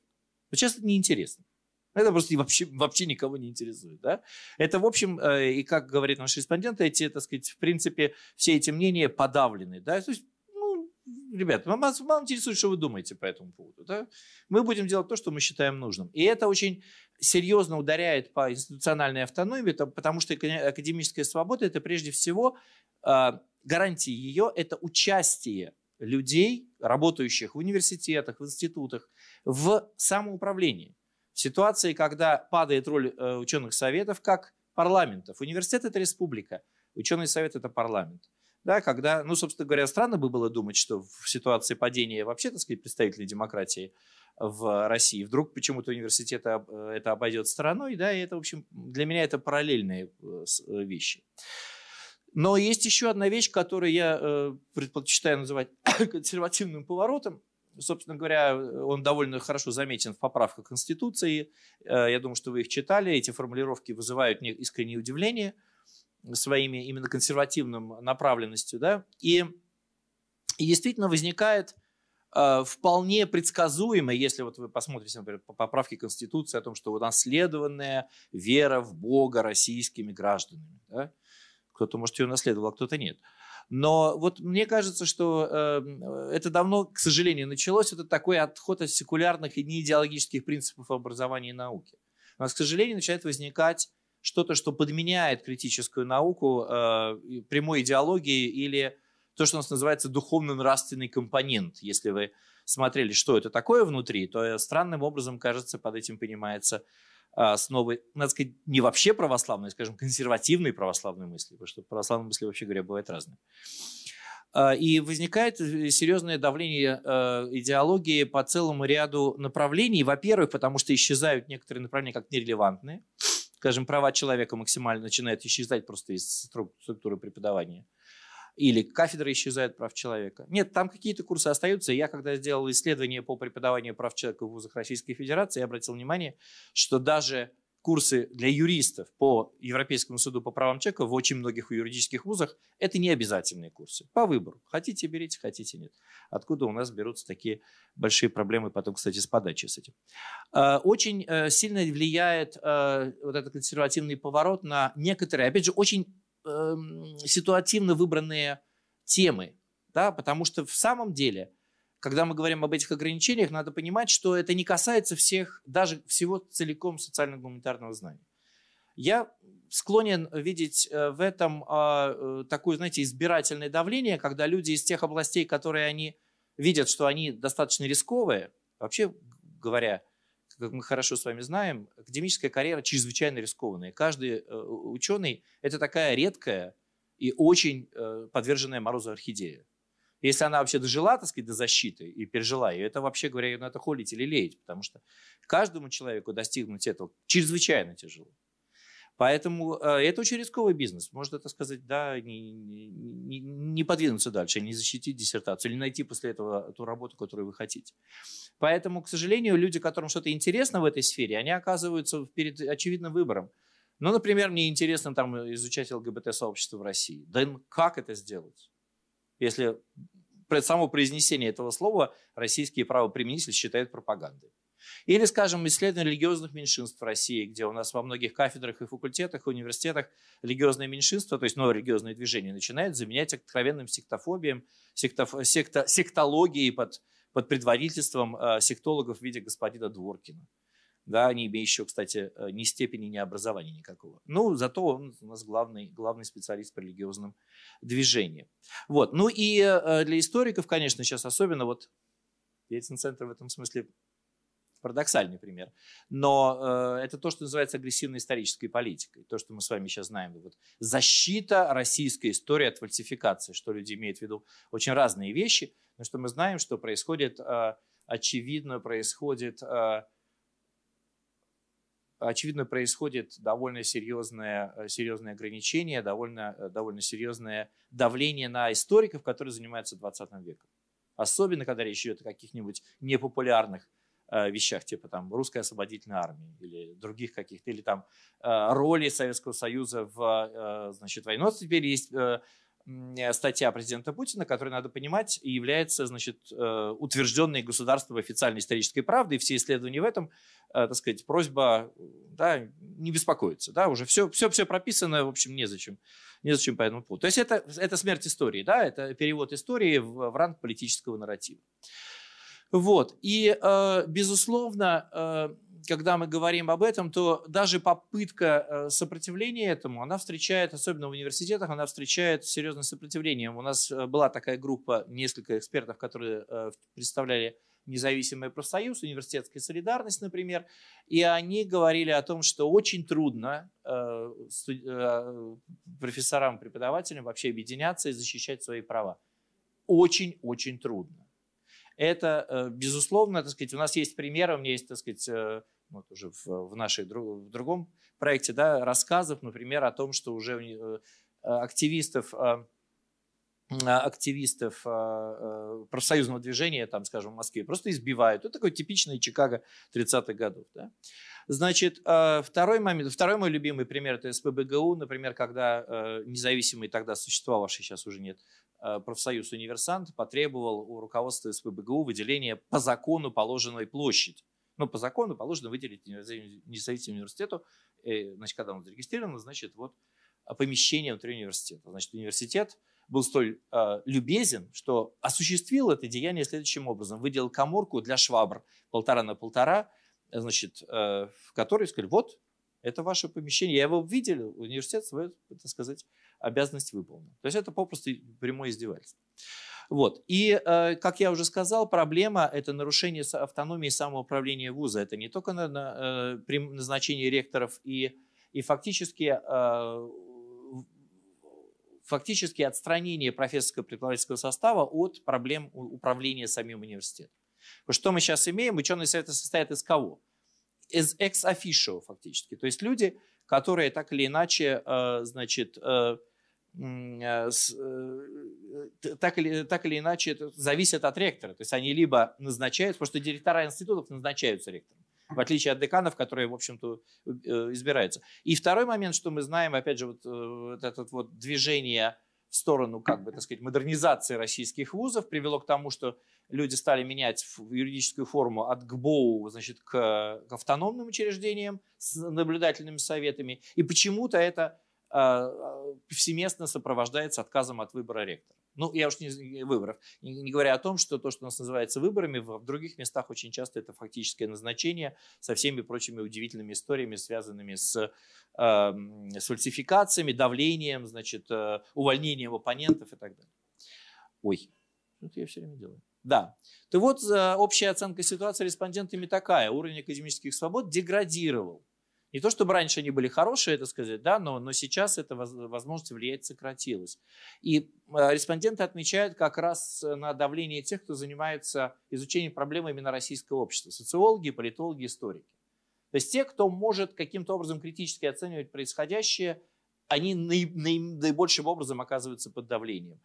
Но часто это неинтересно. Это просто вообще, вообще никого не интересует. Да? Это, в общем, э, и как говорит наш респондент, эти, так сказать, в принципе, все эти мнения подавлены. Да? То есть, ребят, вам, вам интересует, что вы думаете по этому поводу. Да? Мы будем делать то, что мы считаем нужным. И это очень серьезно ударяет по институциональной автономии, потому что академическая свобода – это прежде всего а, гарантии ее – это участие людей, работающих в университетах, в институтах, в самоуправлении. В ситуации, когда падает роль э, ученых советов как парламентов. Университет – это республика, ученый совет – это парламент. Да, когда, ну, собственно говоря, странно бы было думать, что в ситуации падения вообще, так сказать, представителей демократии в России, вдруг почему-то университет э, это обойдет стороной, да, и это, в общем, для меня это параллельные э, вещи. Но есть еще одна вещь, которую я э, предпочитаю называть консервативным поворотом. Собственно говоря, он довольно хорошо заметен в поправках Конституции. Э, я думаю, что вы их читали. Эти формулировки вызывают искреннее удивление своими именно консервативным направленностью. Да? И, и действительно возникает э, вполне предсказуемо, если вот вы посмотрите, например, по поправке Конституции о том, что унаследованная вера в Бога российскими гражданами. Да? Кто-то, может, ее наследовал, а кто-то нет. Но вот мне кажется, что э, это давно, к сожалению, началось. Это такой отход от секулярных и неидеологических принципов образования и науки. У нас, к сожалению, начинает возникать что-то, что подменяет критическую науку э, прямой идеологией или то, что у нас называется духовно-нравственный компонент. Если вы смотрели, что это такое внутри, то странным образом, кажется, под этим понимается основы, надо сказать, не вообще православной, скажем, консервативной православной мысли, потому что православные мысли, вообще говоря, бывают разные. А, и возникает серьезное давление а, идеологии по целому ряду направлений. Во-первых, потому что исчезают некоторые направления как нерелевантные. Скажем, права человека максимально начинают исчезать просто из структуры преподавания или кафедра исчезает прав человека. Нет, там какие-то курсы остаются. Я, когда сделал исследование по преподаванию прав человека в вузах Российской Федерации, я обратил внимание, что даже курсы для юристов по Европейскому суду по правам человека в очень многих юридических вузах это не обязательные курсы. По выбору. Хотите, берите, хотите, нет. Откуда у нас берутся такие большие проблемы потом, кстати, с подачей с этим. А, очень э, сильно влияет э, вот этот консервативный поворот на некоторые, опять же, очень э, ситуативно выбранные темы, да, потому что в самом деле, когда мы говорим об этих ограничениях, надо понимать, что это не касается всех, даже всего целиком социально-гуманитарного знания. Я склонен видеть э, в этом э, такое, знаете, избирательное давление, когда люди из тех областей, которые они видят, что они достаточно рисковые, вообще говоря, как мы хорошо с вами знаем, академическая карьера чрезвычайно рискованная. Каждый э, ученый – это такая редкая и очень подверженная морозу орхидея. Если она вообще дожила, так сказать, до защиты и пережила ее, это вообще говоря, ее надо холить или леять, потому что каждому человеку достигнуть этого чрезвычайно тяжело. Поэтому э, это очень рисковый бизнес. Можно это сказать, да, не, не, не подвинуться дальше, не защитить диссертацию, или найти после этого ту работу, которую вы хотите. Поэтому, к сожалению, люди, которым что-то интересно в этой сфере, они оказываются перед очевидным выбором. Ну, например, мне интересно там изучать ЛГБТ-сообщество в России. Да как это сделать? Если само произнесение этого слова российские правоприменители считают пропагандой. Или, скажем, исследование религиозных меньшинств в России, где у нас во многих кафедрах и факультетах, и университетах религиозное меньшинство, то есть новое религиозное движение, начинает заменять откровенным сектофобием, сектоф, секта, сектологией под, под предводительством э, сектологов в виде господина Дворкина. Да, не имеющего, кстати, э, ни степени, ни образования никакого. Ну, зато он у нас главный, главный специалист по религиозным движениям. Вот. Ну и э, для историков, конечно, сейчас особенно вот Ельцин-центр в этом смысле Парадоксальный пример. Но э, это то, что называется агрессивной исторической политикой. То, что мы с вами сейчас знаем. Вот защита российской истории от фальсификации, что люди имеют в виду очень разные вещи. Но что мы знаем, что происходит, э, очевидно, происходит... Э, очевидно, происходит довольно серьезное, э, серьезное ограничение, довольно, э, довольно серьезное давление на историков, которые занимаются 20 веком. Особенно, когда речь идет о каких-нибудь непопулярных Э, вещах, типа там русской освободительной армии или других каких-то, или там роли Советского Союза в значит, войне. Но теперь есть статья президента Путина, которая, надо понимать, является значит, утвержденной государством официальной исторической правдой, и все исследования в этом, так сказать, просьба да, не беспокоиться. Да, уже все, все, все прописано, в общем, незачем, незачем по этому поводу. То есть это, это смерть истории, да, это перевод истории в, в ранг политического нарратива. Вот. И, э, безусловно, э, когда мы говорим об этом, то даже попытка э, сопротивления этому, она встречает, особенно в университетах, она встречает серьезное сопротивление. У нас была такая группа, несколько экспертов, которые представляли независимый профсоюз, университетская солидарность, например, и они говорили о том, что очень трудно профессорам, преподавателям вообще объединяться и защищать свои права. Очень-очень трудно. Это, э, безусловно, так сказать, у нас есть примеры, у меня есть, так сказать, э, вот уже в, в нашей в другом проекте, да, рассказов, например, о том, что уже э, активистов активистов профсоюзного движения, там, скажем, в Москве, просто избивают. Это такой типичный Чикаго 30-х годов. Да? Значит, второй момент, второй мой любимый пример – это СПБГУ, например, когда независимый тогда существовавший, сейчас уже нет, профсоюз «Универсант» потребовал у руководства СПБГУ выделения по закону положенной площади. Ну, по закону положено выделить независимому университету, э, значит, когда он зарегистрирован, значит, вот помещение внутри университета. Значит, университет был столь э, любезен, что осуществил это деяние следующим образом. Выделил коморку для швабр полтора на полтора, значит, э, в которой сказали, вот, это ваше помещение. Я его видел, университет свою, так сказать, обязанность выполнил. То есть это попросту прямое издевательство. Вот. И, э, как я уже сказал, проблема – это нарушение автономии самоуправления вуза. Это не только на, на, э, при назначении ректоров и, и фактически, э, фактически отстранение профессорско-преподавательского состава от проблем управления самим университетом. что мы сейчас имеем? Ученые советы состоят из кого? Из экс-офишио фактически. То есть люди, которые так или иначе, значит, Э, э, так или, так или иначе это зависит от ректора. То есть они либо назначают, потому что директора институтов назначаются ректором, в отличие от деканов, которые, в общем-то, э, избираются. И второй момент, что мы знаем, опять же, вот, вот это вот движение в сторону, как бы, так сказать, модернизации российских вузов привело к тому, что люди стали менять юридическую форму от ГБОУ значит, к, к автономным учреждениям с наблюдательными советами. И почему-то это а, повсеместно сопровождается отказом от выбора ректора. Ну, я уж не выборов, не, говоря о том, что то, что у нас называется выборами, в, в других местах очень часто это фактическое назначение со всеми прочими удивительными историями, связанными с, э, с фальсификациями, давлением, значит, э, увольнением оппонентов и так далее. Ой, это я все время делаю. Да. То вот э, общая оценка ситуации респондентами такая. Уровень академических свобод деградировал не то, чтобы раньше они были хорошие, это сказать, да, но, но сейчас эта возможность влиять сократилась. И э, респонденты отмечают как раз на давление тех, кто занимается изучением проблем именно российского общества. Социологи, политологи, историки. То есть те, кто может каким-то образом критически оценивать происходящее, они наибольшим образом оказываются под давлением.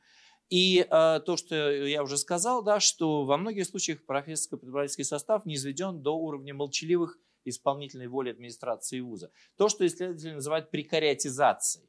И э, то, что я уже сказал, да, что во многих случаях профессорско-преподавательский состав не изведен до уровня молчаливых исполнительной воли администрации вуза. То, что исследователи называют прекариатизацией.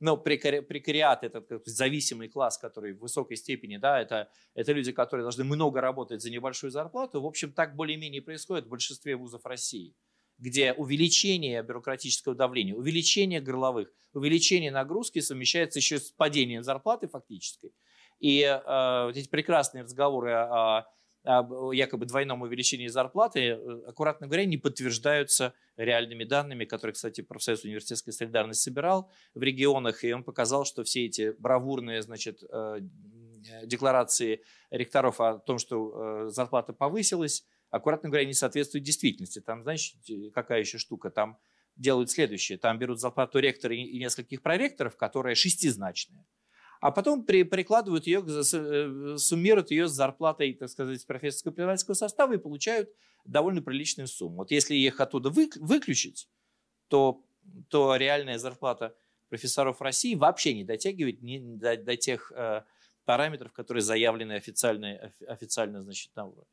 Но прекари, прекариат – это зависимый класс, который в высокой степени, да, это, это люди, которые должны много работать за небольшую зарплату. В общем, так более-менее происходит в большинстве вузов России, где увеличение бюрократического давления, увеличение горловых, увеличение нагрузки совмещается еще с падением зарплаты фактической. И э, вот эти прекрасные разговоры о об якобы двойном увеличении зарплаты, э, аккуратно говоря, не подтверждаются реальными данными, которые, кстати, профсоюз университетской солидарности собирал в регионах, и он показал, что все эти бравурные значит, э, декларации ректоров о том, что э, зарплата повысилась, аккуратно говоря, не соответствуют действительности. Там, знаешь, какая еще штука? Там делают следующее. Там берут зарплату ректора и нескольких проректоров, которая шестизначная а потом при, прикладывают ее, э, суммируют ее с зарплатой, так сказать, профессорско-преподавательского состава и получают довольно приличную сумму. Вот если их оттуда вы, выключить, то, то реальная зарплата профессоров России вообще не дотягивает ни, до, до тех э, параметров, которые заявлены официально, официально значит, на уровне.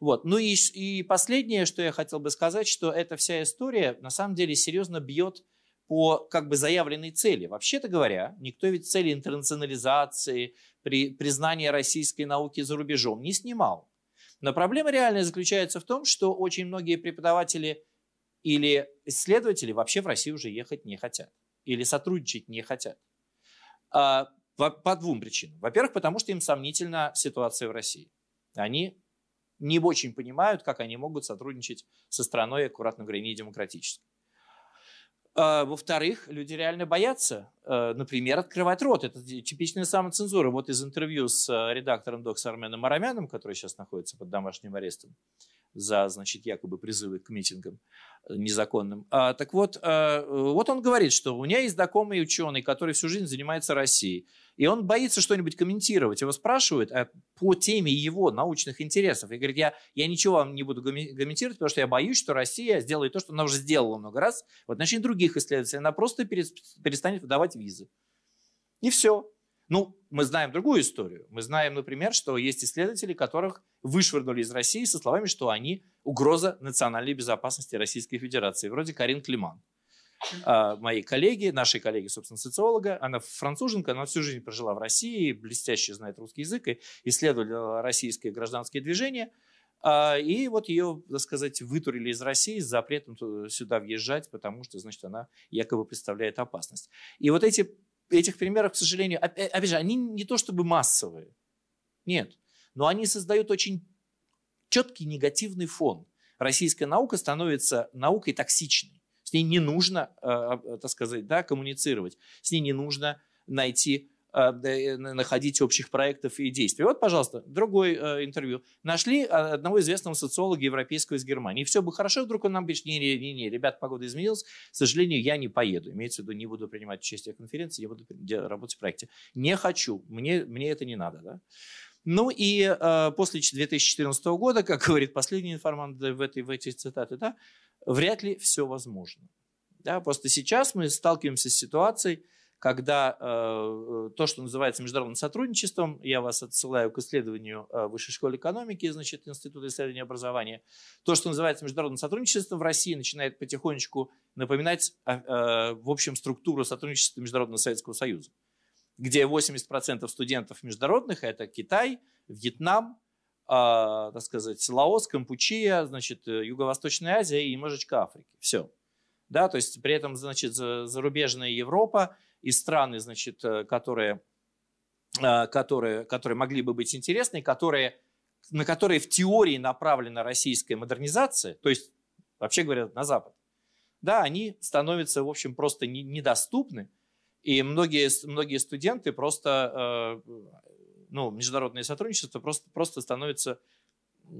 Вот. Ну и, и последнее, что я хотел бы сказать, что эта вся история на самом деле серьезно бьет по как бы заявленной цели. Вообще-то говоря, никто ведь цели интернационализации, при, признания российской науки за рубежом не снимал. Но проблема реальная заключается в том, что очень многие преподаватели или исследователи вообще в Россию уже ехать не хотят. Или сотрудничать не хотят. А, по, двум причинам. Во-первых, потому что им сомнительна ситуация в России. Они не очень понимают, как они могут сотрудничать со страной, аккуратно говоря, не демократической. А, во-вторых, люди реально боятся, э, например, открывать рот. Это типичная самоцензура. Вот из интервью с э, редактором Докс Арменом Арамяном, который сейчас находится под домашним арестом за, значит, якобы призывы к митингам э, незаконным. А, так вот, вот он говорит, что у меня есть знакомый ученый, который всю жизнь занимается Россией. И он боится что-нибудь комментировать. Его спрашивают а по теме его научных интересов. И говорит, я, я ничего вам не буду комментировать, потому что я боюсь, что Россия сделает то, что она уже сделала много раз в отношении других исследователей. Она просто перестанет выдавать визы. И все. Ну, мы знаем другую историю. Мы знаем, например, что есть исследователи, которых вышвырнули из России со словами, что они угроза национальной безопасности Российской Федерации, вроде Карин Климан. А, моей коллеги, нашей коллеги, собственно, социолога. Она француженка, она всю жизнь прожила в России, блестяще знает русский язык и исследовала российские гражданские движения. А, и вот ее, так сказать, вытурили из России с запретом сюда въезжать, потому что, значит, она якобы представляет опасность. И вот эти этих примеров, к сожалению, опять же, они не то чтобы массовые, нет, но они создают очень четкий негативный фон. Российская наука становится наукой токсичной. С ней не нужно, э, так сказать, да, коммуницировать. С ней не нужно найти Э, э, находить общих проектов и действий. Вот, пожалуйста, другое э, интервью. Нашли одного известного социолога европейского из Германии. Все бы хорошо, вдруг он нам пишет, не-не-не, ребят, погода изменилась, к сожалению, я не поеду. Имеется в виду, не буду принимать участие в конференции, я буду работать в проекте. Не хочу, мне, мне это не надо. Да? Ну и э, после 2014 года, как говорит последний информант в, этой, в эти цитаты, да, вряд ли все возможно. Да, просто сейчас мы сталкиваемся с ситуацией, когда э, то, что называется международным сотрудничеством, я вас отсылаю к исследованию э, Высшей школы экономики, значит, Института исследования образования, то, что называется международным сотрудничеством в России, начинает потихонечку напоминать, э, в общем, структуру сотрудничества Международного Советского Союза, где 80% студентов международных – это Китай, Вьетнам, так сказать, Лаос, Кампучия, значит, Юго-Восточная Азия и немножечко Африки. Все. Да, то есть при этом, значит, зарубежная Европа – и страны, значит, э, которые, э, которые, которые могли бы быть интересны, которые, на которые в теории направлена российская модернизация, то есть, вообще говоря, на Запад, да, они становятся, в общем, просто недоступны, и многие, многие студенты просто, э, ну, международное сотрудничество просто, просто становится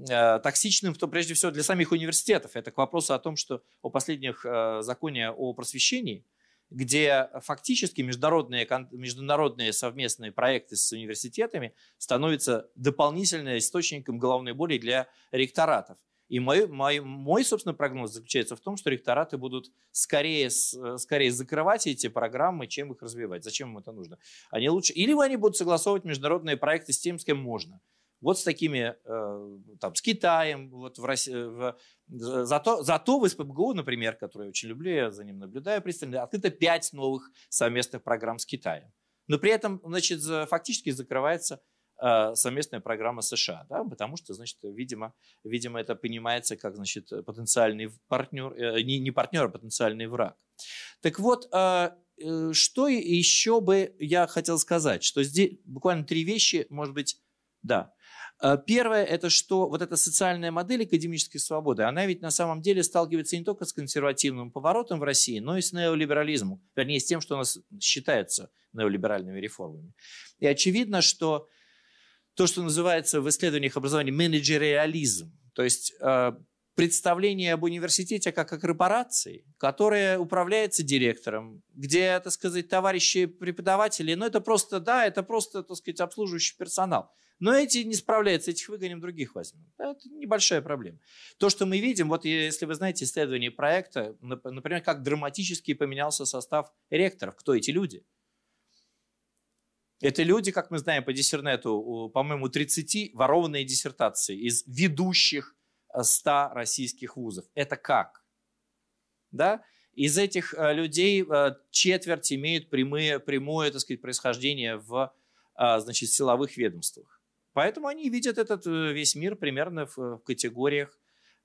токсичным, то прежде всего для самих университетов. Это к вопросу о том, что о последних законе о просвещении – где фактически международные, международные совместные проекты с университетами становятся дополнительным источником головной боли для ректоратов. И мой, мой, мой, собственно, прогноз заключается в том, что ректораты будут скорее, скорее закрывать эти программы, чем их развивать. Зачем им это нужно? Они лучше... Или они будут согласовывать международные проекты с тем, с кем можно вот с такими, э, там, с Китаем, вот в России, в, зато, зато в СПБГУ, например, который я очень люблю, я за ним наблюдаю пристально, открыто пять новых совместных программ с Китаем. Но при этом, значит, фактически закрывается э, совместная программа США, да, потому что, значит, видимо, видимо, это понимается как, значит, потенциальный партнер, э, не, не партнер, а потенциальный враг. Так вот, что еще бы я хотел сказать, что здесь буквально три вещи, может быть, да. Э, первое – это что вот эта социальная модель академической свободы, она ведь на самом деле сталкивается не только с консервативным поворотом в России, но и с неолиберализмом, вернее, с тем, что у нас считается неолиберальными реформами. И очевидно, что то, что называется в исследованиях образования менеджериализм, то есть э, представление об университете как о корпорации, которая управляется директором, где, так сказать, товарищи преподаватели, ну это просто, да, это просто, так сказать, обслуживающий персонал. Но эти не справляются, этих выгоним, других возьмем. Это небольшая проблема. То, что мы видим, вот если вы знаете исследование проекта, например, как драматически поменялся состав ректоров, кто эти люди? Это люди, как мы знаем по диссернету, по-моему, 30 ворованные диссертации из ведущих 100 э, российских вузов. Это как? Да? Из этих э, людей э, четверть имеют прямые, прямое так сказать, происхождение в значит, силовых ведомствах. Поэтому они видят этот э, весь мир примерно в, в категориях,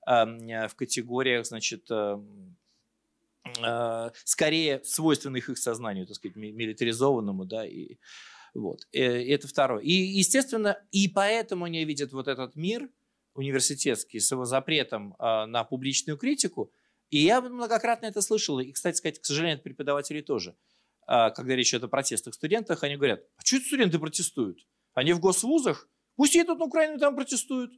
в категориях, значит, эм, э, скорее свойственных их сознанию, так сказать, милитаризованному, да, и вот. Э, это второе. И, естественно, и поэтому они видят вот этот мир университетский с его запретом на публичную критику. И я многократно это слышал, и, кстати сказать, к сожалению, от преподавателей тоже. Когда речь идет о протестах студентах, они говорят, а что студенты протестуют? Они в госвузах Пусть едут на Украину там протестуют.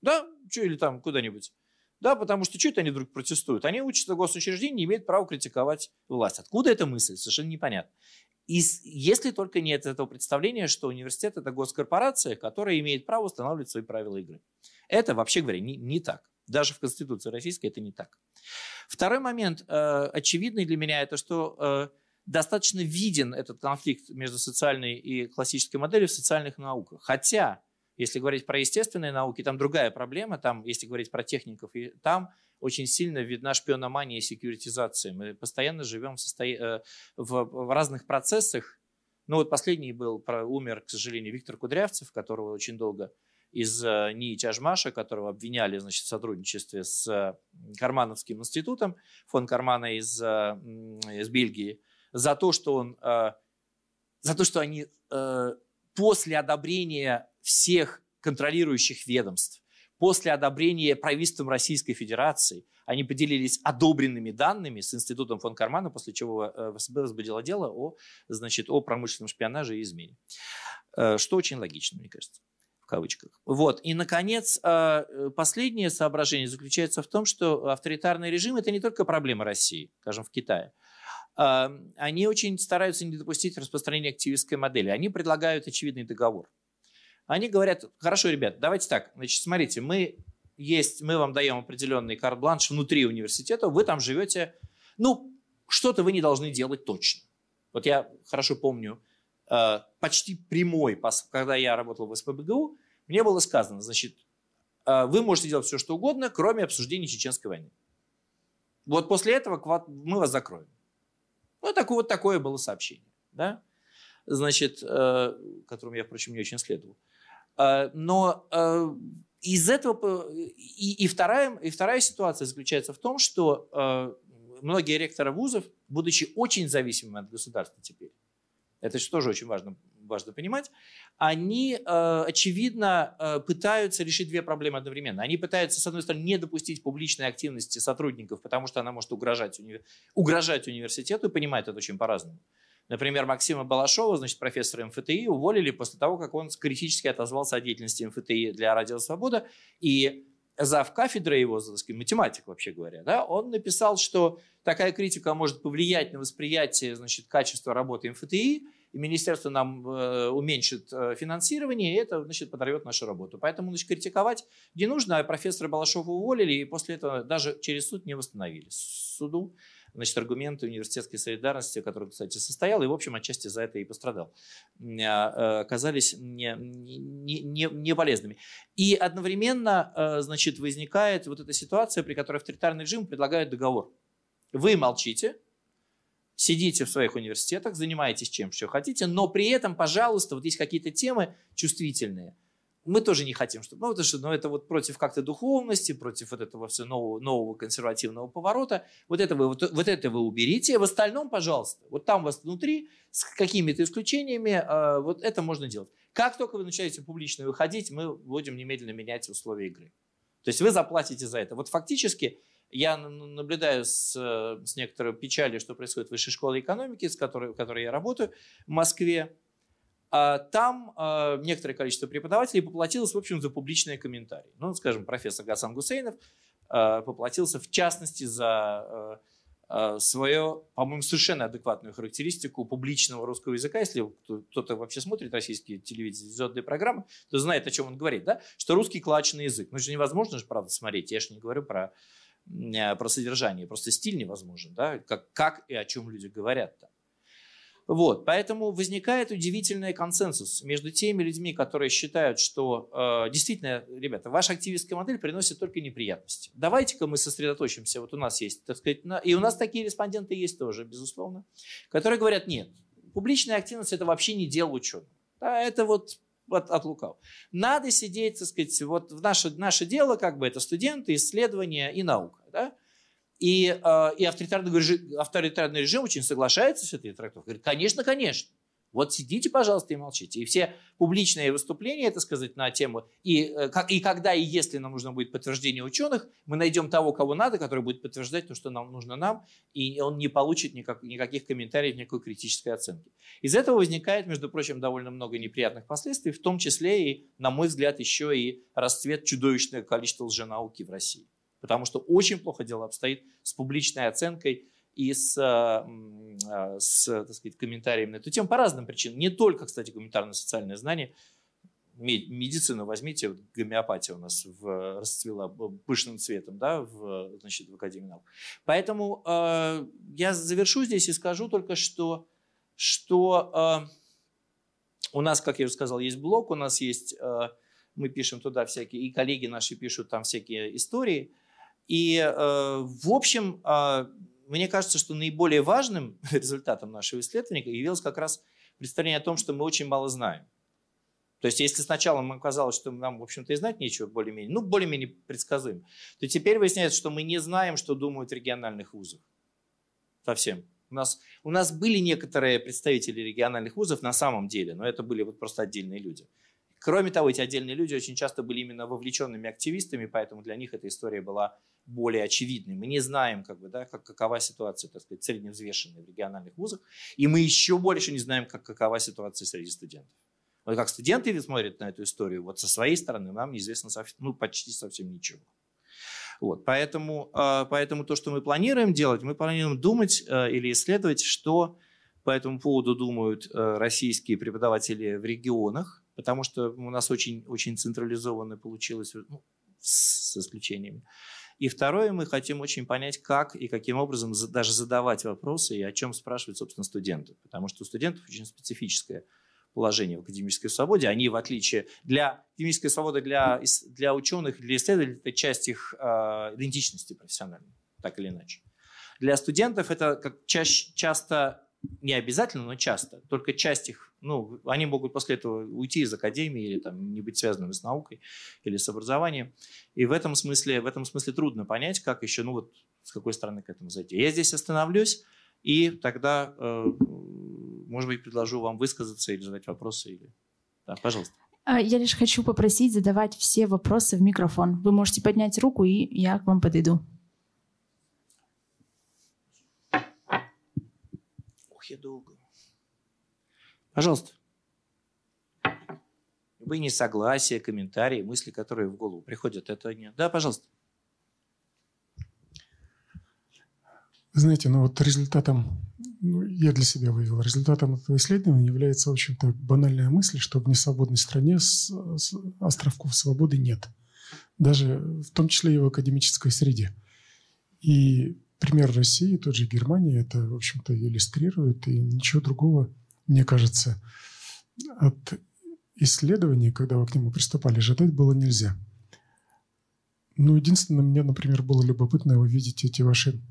Да, или там куда-нибудь. Да, потому что что это они вдруг протестуют? Они учатся в госучреждении, не имеют права критиковать власть. Откуда эта мысль? Совершенно непонятно. И если только нет этого представления, что университет – это госкорпорация, которая имеет право устанавливать свои правила игры. Это, вообще говоря, не, не так. Даже в Конституции Российской это не так. Второй момент, э, очевидный для меня, это что э, достаточно виден этот конфликт между социальной и классической моделью в социальных науках. Хотя если говорить про естественные науки, там другая проблема. Там, если говорить про техников, там очень сильно видна шпиономания и секьюритизация. Мы постоянно живем в, состо... Э, в, в разных процессах. Ну вот последний был, про, умер, к сожалению, Виктор Кудрявцев, которого очень долго из э, НИИ Тяжмаша, которого обвиняли значит, в сотрудничестве с э, Кармановским институтом, фон Кармана из, из Бельгии, за то, что он за то, что они после одобрения всех контролирующих ведомств, после одобрения правительством Российской Федерации, они поделились одобренными данными с Институтом фон Кармана, после чего э, ФСБ возбудило дело о, значит, о промышленном шпионаже и измене. Э, что очень логично, мне кажется в кавычках. Вот. И, наконец, э, последнее соображение заключается в том, что авторитарный режим – это не только проблема России, скажем, в Китае. Они очень стараются не допустить распространения активистской модели. Они предлагают очевидный договор. Они говорят, хорошо, ребят, давайте так, значит, смотрите, мы есть, мы вам даем определенный карт-бланш внутри университета, вы там живете, ну, что-то вы не должны делать точно. Вот я хорошо помню, э, почти прямой, когда я работал в СПБГУ, мне было сказано, значит, э, вы можете делать все, что угодно, кроме обсуждения чеченской войны. Вот после этого мы вас закроем. Ну, такое, вот такое было сообщение, да, значит, э, которому я, впрочем, не очень следовал. Но из этого и, и, вторая, и вторая ситуация заключается в том, что э, многие ректоры вузов, будучи очень зависимыми от государства теперь, это же тоже очень важно, важно понимать, они, э, очевидно, э, пытаются решить две проблемы одновременно. Они пытаются, с одной стороны, не допустить публичной активности сотрудников, потому что она может угрожать, угрожать университету, и понимают это очень по-разному. Например, Максима Балашова, значит, профессора МФТИ, уволили после того, как он критически отозвался о деятельности МФТИ для Радио Свобода. И зав кафедры его, математик, вообще говоря, да, он написал, что такая критика может повлиять на восприятие значит, качества работы МФТИ, и министерство нам э, уменьшит э, финансирование, и это значит, подорвет нашу работу. Поэтому значит, критиковать не нужно, а профессора Балашова уволили, и после этого даже через суд не восстановили. Суду значит, аргументы университетской солидарности, который, кстати, состоял, и, в общем, отчасти за это и пострадал, а, э, оказались не, не, не, не полезными. И одновременно, э, значит, возникает вот эта ситуация, при которой авторитарный режим предлагает договор. Вы молчите, сидите в своих университетах, занимаетесь чем что хотите, но при этом, пожалуйста, вот есть какие-то темы чувствительные – мы тоже не хотим, чтобы, ну, потому что ну, это вот против как-то духовности, против вот этого все нового, нового консервативного поворота. Вот это, вы, вот, вот это вы уберите, в остальном, пожалуйста, вот там у вас внутри, с какими-то исключениями, э, вот это можно делать. Как только вы начинаете публично выходить, мы будем немедленно менять условия игры. То есть вы заплатите за это. Вот фактически я наблюдаю с, э, с некоторой печалью, что происходит в высшей школе экономики, с которой, в которой я работаю в Москве. А там а, некоторое количество преподавателей поплатилось, в общем, за публичные комментарии. Ну, скажем, профессор Гасан Гусейнов а, поплатился, в частности, за свою, по-моему, совершенно адекватную характеристику публичного русского языка. Если кто-то вообще смотрит российские телевизионные программы, то знает, о чем он говорит, да? что русский клачный язык. Ну, это же невозможно же, правда, смотреть. Я же не говорю про, про содержание, просто стиль невозможен, да? как, как и о чем люди говорят там. Вот, поэтому возникает удивительный консенсус между теми людьми, которые считают, что э, действительно, ребята, ваша активистская модель приносит только неприятности. Давайте-ка мы сосредоточимся, вот у нас есть, так сказать, на, и у нас такие респонденты есть тоже, безусловно, которые говорят, нет, публичная активность это вообще не дело ученого. Да, это вот от, от лукав. Надо сидеть, так сказать, вот в наше, наше дело, как бы это студенты, исследования и наука. Да? И, э, и авторитарный, режим, авторитарный режим очень соглашается с этой трактовкой. Говорит, конечно, конечно. Вот сидите, пожалуйста, и молчите. И все публичные выступления, это сказать, на тему, и, э, и когда и если нам нужно будет подтверждение ученых, мы найдем того, кого надо, который будет подтверждать то, что нам нужно нам, и он не получит никак, никаких комментариев, никакой критической оценки. Из этого возникает, между прочим, довольно много неприятных последствий, в том числе и, на мой взгляд, еще и расцвет чудовищного количества лженауки в России потому что очень плохо дело обстоит с публичной оценкой и с, а, а, с так сказать, комментариями на эту тему по разным причинам. Не только, кстати, гуманитарно-социальное знание. Медицину возьмите, вот гомеопатия у нас в, расцвела пышным цветом да, в, значит, в Академии наук. Поэтому э, я завершу здесь и скажу только, что, что э, у нас, как я уже сказал, есть блог, у нас есть, э, мы пишем туда всякие, и коллеги наши пишут там всякие истории – и, э, в общем, а, мне кажется, что наиболее важным результатом нашего исследования явилось как раз представление о том, что мы очень мало знаем. То есть, если сначала нам казалось, что нам, в общем-то, и знать нечего более-менее, ну, более-менее предсказуем, то теперь выясняется, что мы не знаем, что думают в региональных вузах. Совсем. У нас, у нас были некоторые представители региональных вузов на самом деле, но это были вот просто отдельные люди. Кроме того, эти отдельные люди очень часто были именно вовлеченными активистами, поэтому для них эта история была более очевидной. Мы не знаем, как бы, да, как, какова ситуация, так сказать, средневзвешенная в региональных вузах, и мы еще больше не знаем, как, какова ситуация среди студентов. Вот как студенты смотрят на эту историю, вот со своей стороны нам неизвестно совсем, ну, почти совсем ничего. Вот, поэтому, а, поэтому то, что мы планируем делать, мы планируем думать э, или исследовать, что по этому поводу думают э, российские преподаватели в регионах, потому что у нас очень, очень централизованно получилось, ну, с исключениями. И второе, мы хотим очень понять, как и каким образом даже задавать вопросы и о чем спрашивают, собственно, студенты. Потому что у студентов очень специфическое положение в академической свободе. Они, в отличие для академической свободы для, для ученых, для исследователей, это часть их э, идентичности профессиональной, так или иначе. Для студентов это как чаще, часто не обязательно, но часто. Только часть их, ну, они могут после этого уйти из академии или там, не быть связанными с наукой или с образованием. И в этом смысле, в этом смысле трудно понять, как еще, ну вот, с какой стороны к этому зайти. Я здесь остановлюсь, и тогда, э, может быть, предложу вам высказаться или задать вопросы. Или... Да, пожалуйста. А, я лишь хочу попросить задавать все вопросы в микрофон. Вы можете поднять руку, и я к вам подойду. Я долго. Пожалуйста. Любые несогласия, комментарии, мысли, которые в голову приходят, это нет. Да, пожалуйста. Знаете, ну вот результатом, ну, я для себя вывел, результатом этого исследования является, в общем-то, банальная мысль, что в несвободной стране с, с островков свободы нет. Даже в том числе и в академической среде. И пример России, тот же Германия, это, в общем-то, иллюстрирует. И ничего другого, мне кажется, от исследований, когда вы к нему приступали, ожидать было нельзя. Ну, единственное, мне, например, было любопытно увидеть эти ваши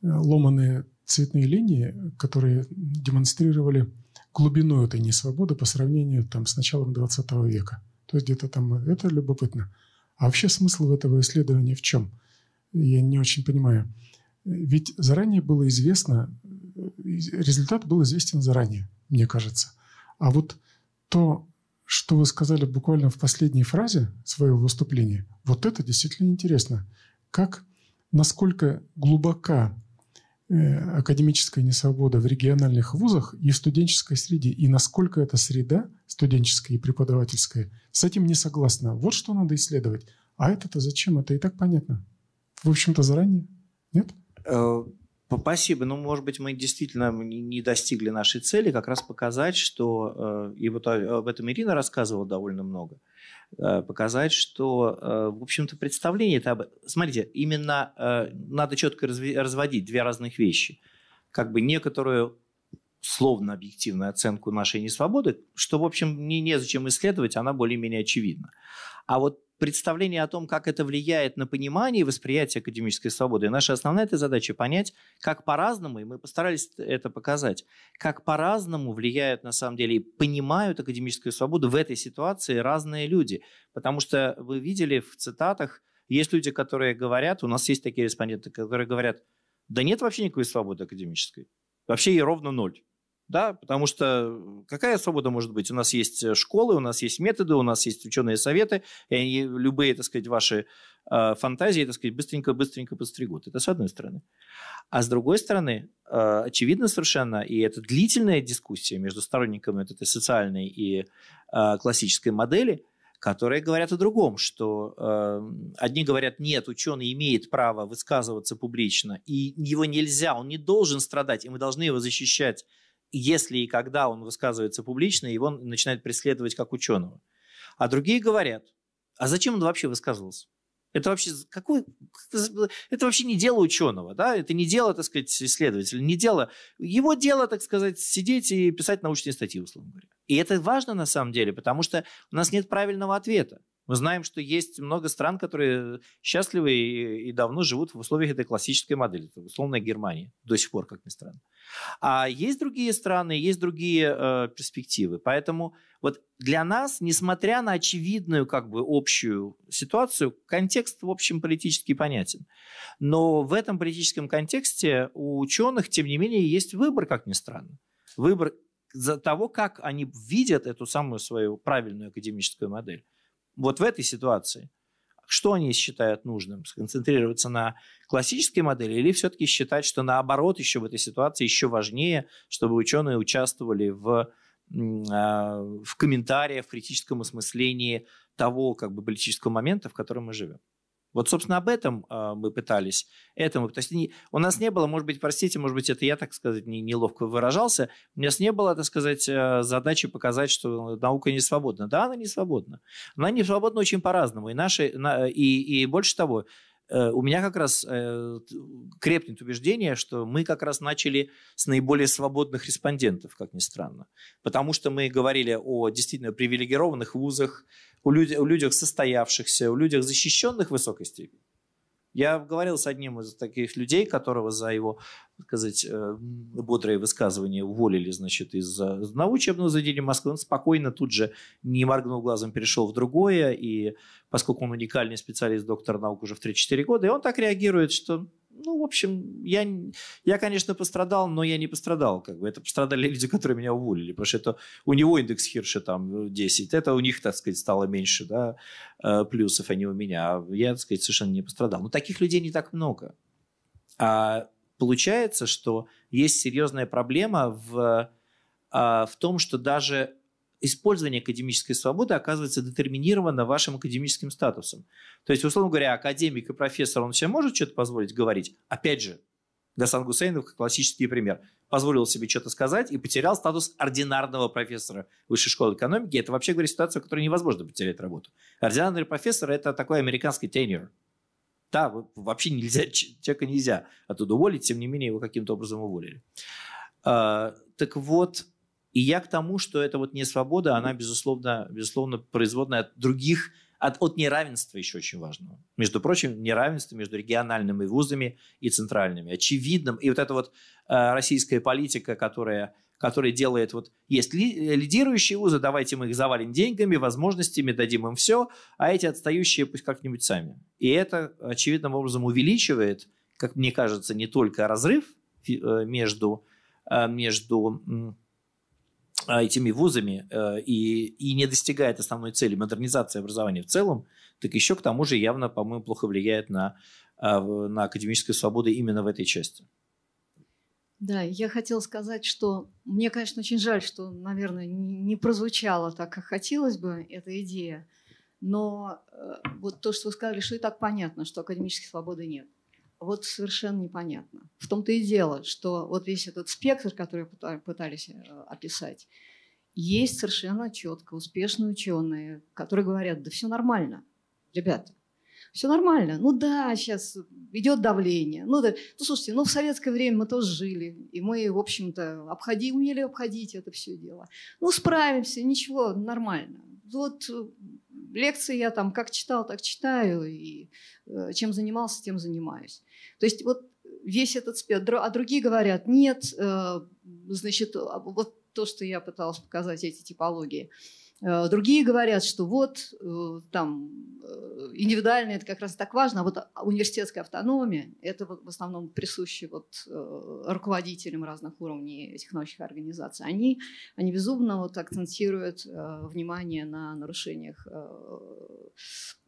ломаные цветные линии, которые демонстрировали глубину этой несвободы по сравнению там, с началом 20 века. То есть где-то там это любопытно. А вообще смысл этого исследования в чем? Я не очень понимаю. Ведь заранее было известно, результат был известен заранее, мне кажется. А вот то, что вы сказали буквально в последней фразе своего выступления, вот это действительно интересно. Как, насколько глубока Э, академическая несвобода в региональных вузах и в студенческой среде, и насколько эта среда, студенческая и преподавательская, с этим не согласна. Вот что надо исследовать. А это-то зачем? Это и так понятно. В общем-то, заранее. Нет? Э, спасибо. Ну, может быть, мы действительно не достигли нашей цели, как раз показать, что, э, и вот об этом Ирина рассказывала довольно много, Э, показать, что, в общем-то, представление это... Смотрите, именно надо четко разводить две разных вещи. Как бы некоторую словно объективную оценку нашей несвободы, что, в общем, не незачем исследовать, она более-менее очевидна. А вот представление о том, как это влияет на понимание и восприятие академической свободы. Наша основная эта задача понять, как по-разному, и мы постарались это показать, как по-разному влияют на самом деле и понимают академическую свободу в этой ситуации разные люди. Потому что вы видели в цитатах, есть люди, которые говорят, у нас есть такие респонденты, которые говорят, да нет вообще никакой свободы академической. Вообще ей ровно ноль. Да, потому что какая свобода может быть? У нас есть э, школы, у нас есть методы, у нас есть ученые советы, и они, любые, так сказать, ваши э, фантазии, так сказать, быстренько-быстренько подстригут. Это с одной стороны. А с другой стороны, э, очевидно совершенно, и это длительная дискуссия между сторонниками этой социальной и э, классической модели, которые говорят о другом, что э, одни говорят, нет, ученый имеет право высказываться публично, и его нельзя, он не должен страдать, и мы должны его защищать если и когда он высказывается публично, его начинают преследовать как ученого. А другие говорят, а зачем он вообще высказывался? Это вообще, какой, это вообще не дело ученого, да? это не дело, так сказать, исследователя, не дело. Его дело, так сказать, сидеть и писать научные статьи, условно говоря. И это важно на самом деле, потому что у нас нет правильного ответа. Мы знаем, что есть много стран, которые счастливы и, и давно живут в условиях этой классической модели, это условная Германия, до сих пор, как ни странно. А есть другие страны, есть другие э, перспективы. Поэтому вот для нас, несмотря на очевидную как бы общую ситуацию, контекст, в общем, политически понятен. Но в этом политическом контексте у ученых, тем не менее, есть выбор, как ни странно. Выбор за того, как они видят эту самую свою правильную академическую модель вот в этой ситуации, что они считают нужным? Сконцентрироваться на классической модели или все-таки считать, что наоборот еще в этой ситуации еще важнее, чтобы ученые участвовали в, а, в комментариях, в критическом осмыслении того как бы, политического момента, в котором мы живем? Вот, собственно, об этом э, мы пытались. Этому, то есть не, у нас не было, может быть, простите, может быть, это я, так сказать, не, неловко выражался, у нас не было, так сказать, э, задачи показать, что наука не свободна. Да, она не свободна. Она не свободна очень по-разному. И, наши, на, и, и больше того, у меня как раз э, крепнет убеждение, что мы как раз начали с наиболее свободных респондентов, как ни странно. Потому что мы говорили о действительно привилегированных вузах, о людях состоявшихся, о людях, защищенных в высокой степени. Я говорил с одним из таких людей, которого за его, сказать, э, бодрые высказывания уволили, значит, из одного учебного заведения Москвы. Он спокойно тут же, не моргнул глазом, перешел в другое. И поскольку он уникальный специалист, доктор наук уже в 3-4 года, и он так реагирует, что ну, в общем, я, я, конечно, пострадал, но я не пострадал. Как бы. Это пострадали люди, которые меня уволили, потому что это у него индекс Хирша там 10, это у них, так сказать, стало меньше да, э, плюсов, а не у меня. А я, так сказать, совершенно не пострадал. Но таких людей не так много. А получается, что есть серьезная проблема в, а, в том, что даже использование академической свободы оказывается детерминировано вашим академическим статусом. То есть, условно говоря, академик и профессор, он себе может что-то позволить говорить? Опять же, Гасан Гусейнов, как классический пример, позволил себе что-то сказать и потерял статус ординарного профессора высшей школы экономики. Это вообще, говоря, ситуация, в которой невозможно потерять работу. Ординарный профессор – это такой американский тенер. Да, вообще нельзя, человека нельзя оттуда уволить, тем не менее его каким-то образом уволили. А, так вот, и я к тому, что это вот не свобода, она, безусловно, безусловно производная от других, от, от неравенства еще очень важного. Между прочим, неравенство между региональными вузами и центральными. Очевидным. И вот эта вот э, российская политика, которая, которая делает вот, есть ли, лидирующие вузы, давайте мы их завалим деньгами, возможностями, дадим им все, а эти отстающие пусть как-нибудь сами. И это очевидным образом увеличивает, как мне кажется, не только разрыв э, между, э, между этими вузами э, и, и не достигает основной цели модернизации образования в целом, так еще к тому же явно, по-моему, плохо влияет на, а, на академическую свободу именно в этой части. Да, я хотела сказать, что мне, конечно, очень жаль, что, наверное, не прозвучала так, как хотелось бы эта идея, но э, вот то, что вы сказали, что и так понятно, что академической свободы нет вот совершенно непонятно. В том-то и дело, что вот весь этот спектр, который пытались э, описать, есть совершенно четко успешные ученые, которые говорят, да все нормально, ребята, все нормально. Ну да, сейчас идет давление. Ну, да. ну слушайте, ну в советское время мы тоже жили, и мы, в общем-то, обходи, умели обходить это все дело. Ну справимся, ничего, нормально. Вот э, лекции я там как читал, так читаю, и э, чем занимался, тем занимаюсь. То есть вот весь этот спектр. А другие говорят, нет, э, значит, а вот то, что я пыталась показать, эти типологии. Э, другие говорят, что вот там индивидуально это как раз так важно, а вот университетская автономия, это в основном присуще вот руководителям разных уровней этих научных организаций. Они, они безумно вот акцентируют внимание на нарушениях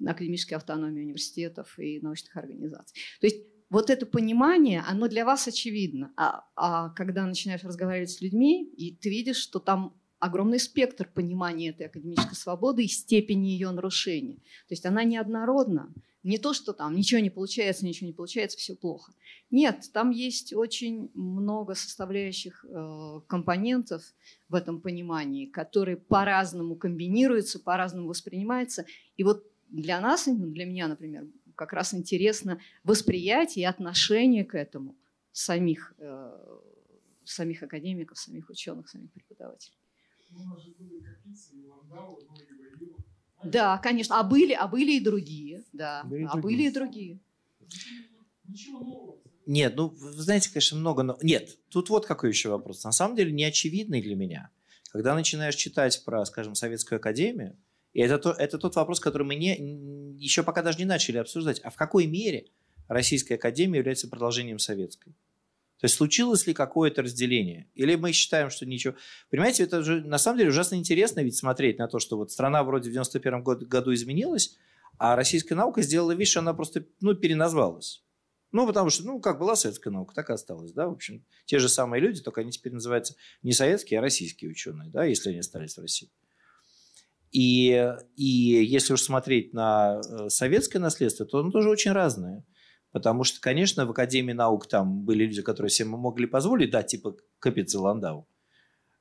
академической автономии университетов и научных организаций. То есть вот это понимание, оно для вас очевидно. А, а когда начинаешь разговаривать с людьми, и ты видишь, что там огромный спектр понимания этой академической свободы и степени ее нарушения. То есть она неоднородна. Не то, что там ничего не получается, ничего не получается, все плохо. Нет, там есть очень много составляющих э, компонентов в этом понимании, которые по-разному комбинируются, по-разному воспринимаются. И вот для нас, для меня, например, как раз интересно восприятие и отношение к этому самих, э, самих академиков, самих ученых, самих преподавателей. Да, конечно. А были, а были и другие. Да. Были и а другие. были и другие. Нет, ну, вы знаете, конечно, много, но... Нет, тут вот какой еще вопрос. На самом деле, не очевидный для меня. Когда начинаешь читать про, скажем, Советскую Академию, и это, то, это тот вопрос, который мы не, еще пока даже не начали обсуждать, а в какой мере Российская Академия является продолжением Советской? То есть случилось ли какое-то разделение? Или мы считаем, что ничего... Понимаете, это же на самом деле ужасно интересно ведь смотреть на то, что вот страна вроде в 91 году, изменилась, а российская наука сделала вид, что она просто ну, переназвалась. Ну, потому что, ну, как была советская наука, так и осталась, да, в общем. Те же самые люди, только они теперь называются не советские, а российские ученые, да, если они остались в России. И, и если уж смотреть на э, советское наследство, то оно тоже очень разное. Потому что, конечно, в Академии наук там были люди, которые себе могли позволить, да, типа Капицы Ландау.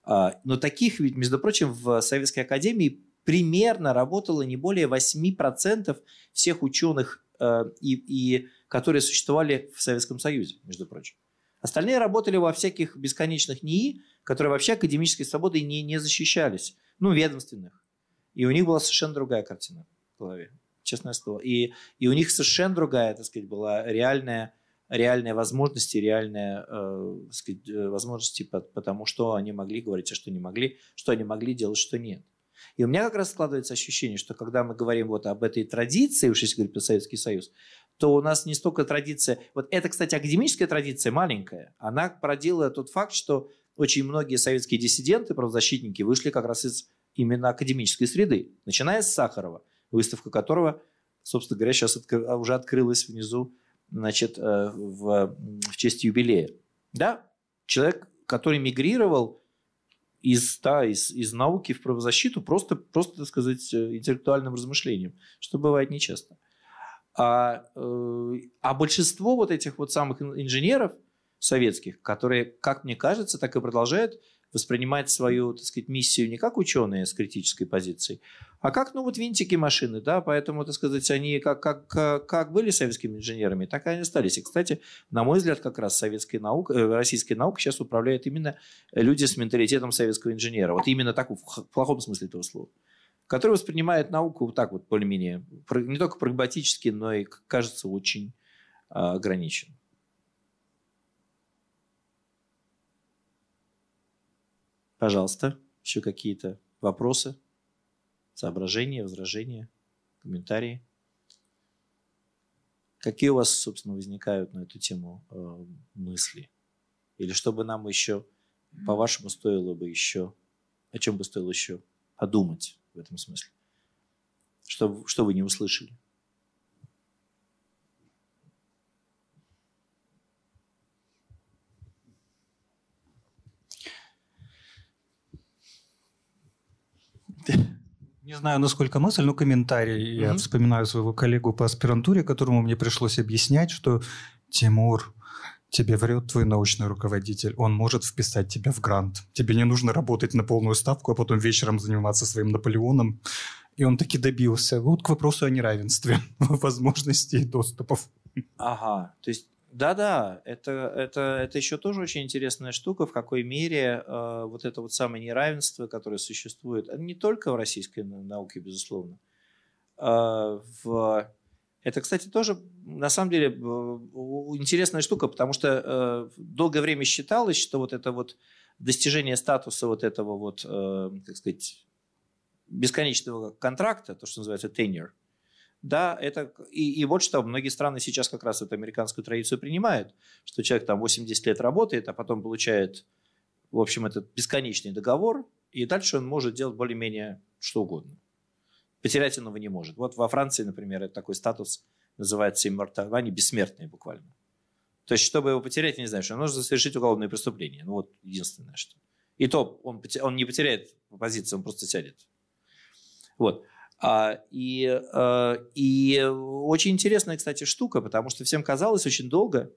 А, Но таких ведь, между прочим, в Советской Академии примерно работало не более 8% всех ученых, э, и, и, которые существовали в Советском Союзе, между прочим. Остальные работали во всяких бесконечных НИИ, которые вообще академической свободой не, не защищались. Ну, ведомственных. И у них была совершенно другая картина в голове, честное слово. И, и у них совершенно другая, так сказать, была реальная, реальная возможность и реальная, э, так сказать, э, возможности по, потому, что они могли говорить, а что не могли, что они могли делать, что нет. И у меня как раз складывается ощущение, что когда мы говорим вот об этой традиции, уж если говорить про Советский Союз, то у нас не столько традиция... Вот это, кстати, академическая традиция маленькая. Она породила тот факт, что очень многие советские диссиденты, правозащитники вышли как раз из именно академической среды, начиная с Сахарова, выставка которого, собственно говоря, сейчас откры- уже открылась внизу значит, э, в, в честь юбилея. Да, человек, который мигрировал из, да, из, из науки в правозащиту просто, просто, так сказать, э, интеллектуальным размышлением, что бывает нечасто. А, э, а большинство вот этих вот самых инженеров советских, которые, как мне кажется, так и продолжают воспринимать свою, так сказать, миссию не как ученые с критической позицией, а как, ну, вот винтики машины, да, поэтому, так сказать, они как, как, как были советскими инженерами, так и они остались. И, кстати, на мой взгляд, как раз советская наука, э, российская наука сейчас управляет именно люди с менталитетом советского инженера. Вот именно так, в плохом смысле этого слова. Который воспринимает науку вот так вот, более-менее, не только прагматически, но и, кажется, очень а, ограничен. Пожалуйста, еще какие-то вопросы, соображения, возражения, комментарии? Какие у вас, собственно, возникают на эту тему э, мысли? Или что бы нам еще, по-вашему, стоило бы еще, о чем бы стоило еще подумать в этом смысле? Что, что вы не услышали? Не знаю, насколько мысль, но комментарий. Я Мгм. вспоминаю своего коллегу по аспирантуре, которому мне пришлось объяснять, что Тимур, тебе врет твой научный руководитель, он может вписать тебя в грант. Тебе не нужно работать на полную ставку, а потом вечером заниматься своим Наполеоном. И он таки добился. Вот к вопросу о неравенстве возможностей и доступов. Ага, то есть да-да, это, это, это еще тоже очень интересная штука, в какой мере э, вот это вот самое неравенство, которое существует, а не только в российской нау- науке, безусловно. э, в... Это, кстати, тоже на самом деле э, интересная штука, потому что э, долгое время считалось, что вот это вот достижение статуса вот этого вот, э, как сказать, бесконечного контракта, то, что называется tenure, да, это и, и вот что многие страны сейчас как раз эту американскую традицию принимают, что человек там 80 лет работает, а потом получает, в общем, этот бесконечный договор, и дальше он может делать более-менее что угодно. Потерять он его не может. Вот во Франции, например, это такой статус называется immortal, они бессмертные буквально. То есть, чтобы его потерять, я не знаю, что нужно совершить уголовное преступление. Ну вот единственное, что. И то он, он не потеряет позицию, он просто сядет. Вот. А, и, а, и очень интересная, кстати, штука, потому что всем казалось очень долго,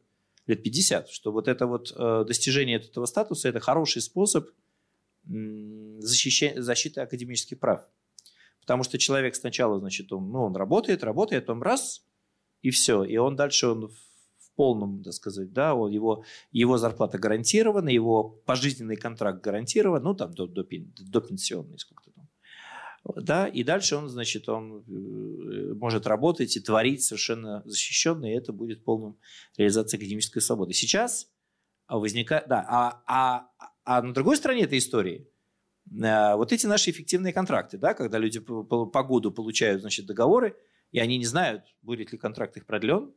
лет 50, что вот это вот э, достижение этого статуса – это хороший способ м, защища- защиты академических прав. Потому что человек сначала, значит, он, ну, он работает, работает, потом раз, и все. И он дальше он в полном, так сказать, да, он, его, его зарплата гарантирована, его пожизненный контракт гарантирован, ну, там, до, до, до пенсионной сколько-то. Да, и дальше он, значит, он э, может работать и творить совершенно защищенно, и это будет полным реализацией академической свободы. Сейчас возникает, да, а, а, а на другой стороне этой истории э, вот эти наши эффективные контракты, да, когда люди по, по, году получают, значит, договоры, и они не знают, будет ли контракт их продлен,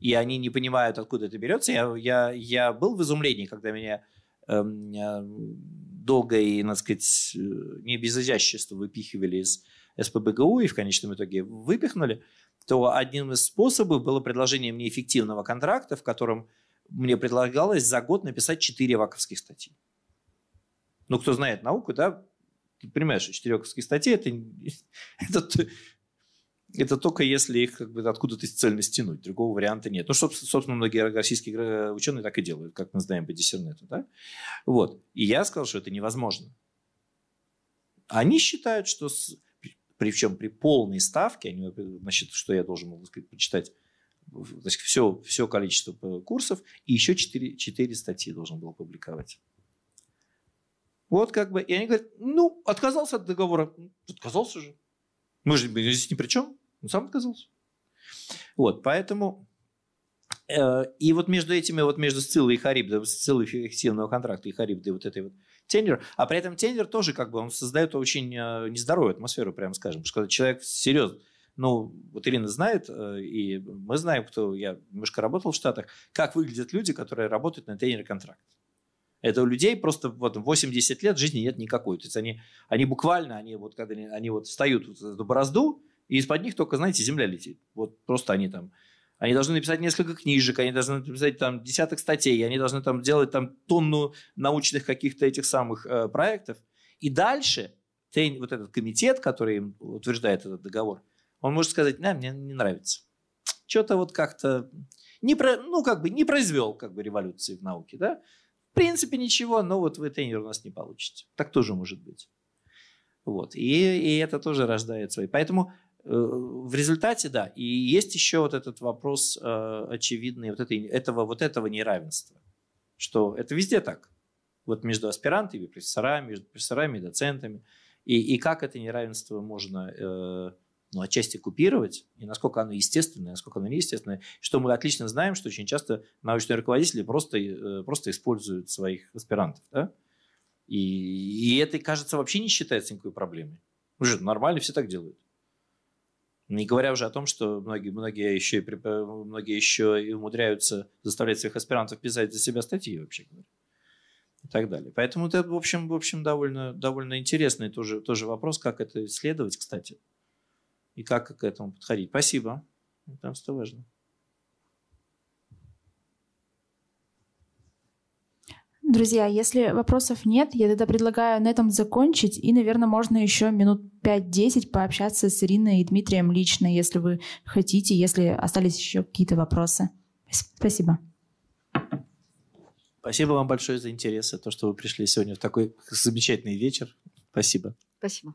и они не понимают, откуда это берется. Я, я, я был в изумлении, когда меня эм, э, долго и, так сказать, э, не без изящества выпихивали из СПБГУ и в конечном итоге выпихнули, то одним из способов было предложение мне эффективного контракта, в котором мне предлагалось за год написать 4 ваковских статьи. Ну, кто знает науку, да, ты понимаешь, что 4 ваковские статьи это, это, это только если их как бы откуда-то цельно стянуть. Другого варианта нет. Ну, собственно, многие российские ученые так и делают, как мы знаем по диссернету. Да? Вот. И я сказал, что это невозможно. Они считают, что с, причем при полной ставке, они, значит, что я должен был сказать, почитать значит, все, все количество курсов, и еще 4, 4 статьи должен был публиковать. Вот как бы, и они говорят, ну, отказался от договора. Отказался же. Мы же здесь ни при чем. Он сам отказался. Вот, поэтому... Э, и вот между этими, вот между Сциллой и Харибдой, Сциллой эффективного контракта и Харибдой вот этой вот тендер, а при этом тендер тоже как бы он создает очень э, нездоровую атмосферу, прямо скажем, потому что человек серьезно, ну, вот Ирина знает, э, и мы знаем, кто, я немножко работал в Штатах, как выглядят люди, которые работают на тендер контракт. Это у людей просто вот 80 лет жизни нет никакой. То есть они, они буквально, они вот, когда они, они вот встают в эту борозду, и из-под них только, знаете, земля летит. Вот просто они там они должны написать несколько книжек, они должны написать там десяток статей, они должны там делать там тонну научных каких-то этих самых э, проектов. И дальше ты, вот этот комитет, который им утверждает этот договор, он может сказать, да, мне не нравится. Что-то вот как-то не про, ну, как бы не произвел как бы революции в науке, да? В принципе, ничего, но вот вы тренер у нас не получите. Так тоже может быть. Вот. И, и это тоже рождает свои. Поэтому в результате, да. И есть еще вот этот вопрос э, очевидный вот этой, этого, вот этого неравенства. Что это везде так. Вот между аспирантами, профессорами, между профессорами и доцентами. И, и как это неравенство можно э, ну, отчасти купировать, и насколько оно естественное, насколько оно неестественное, что мы отлично знаем, что очень часто научные руководители просто, э, просто используют своих аспирантов. Да? И, и это, кажется, вообще не считается никакой проблемой. Уже нормально, все так делают. Не говоря уже о том, что многие, многие, еще, и, многие еще и умудряются заставлять своих аспирантов писать за себя статьи, вообще говоря. И так далее. Поэтому это, в общем, в общем довольно, довольно интересный тоже, тоже вопрос, как это исследовать, кстати и как к этому подходить. Спасибо. Это что важно. Друзья, если вопросов нет, я тогда предлагаю на этом закончить. И, наверное, можно еще минут 5-10 пообщаться с Ириной и Дмитрием лично, если вы хотите, если остались еще какие-то вопросы. Спасибо. Спасибо вам большое за интерес, за то, что вы пришли сегодня в такой замечательный вечер. Спасибо. Спасибо.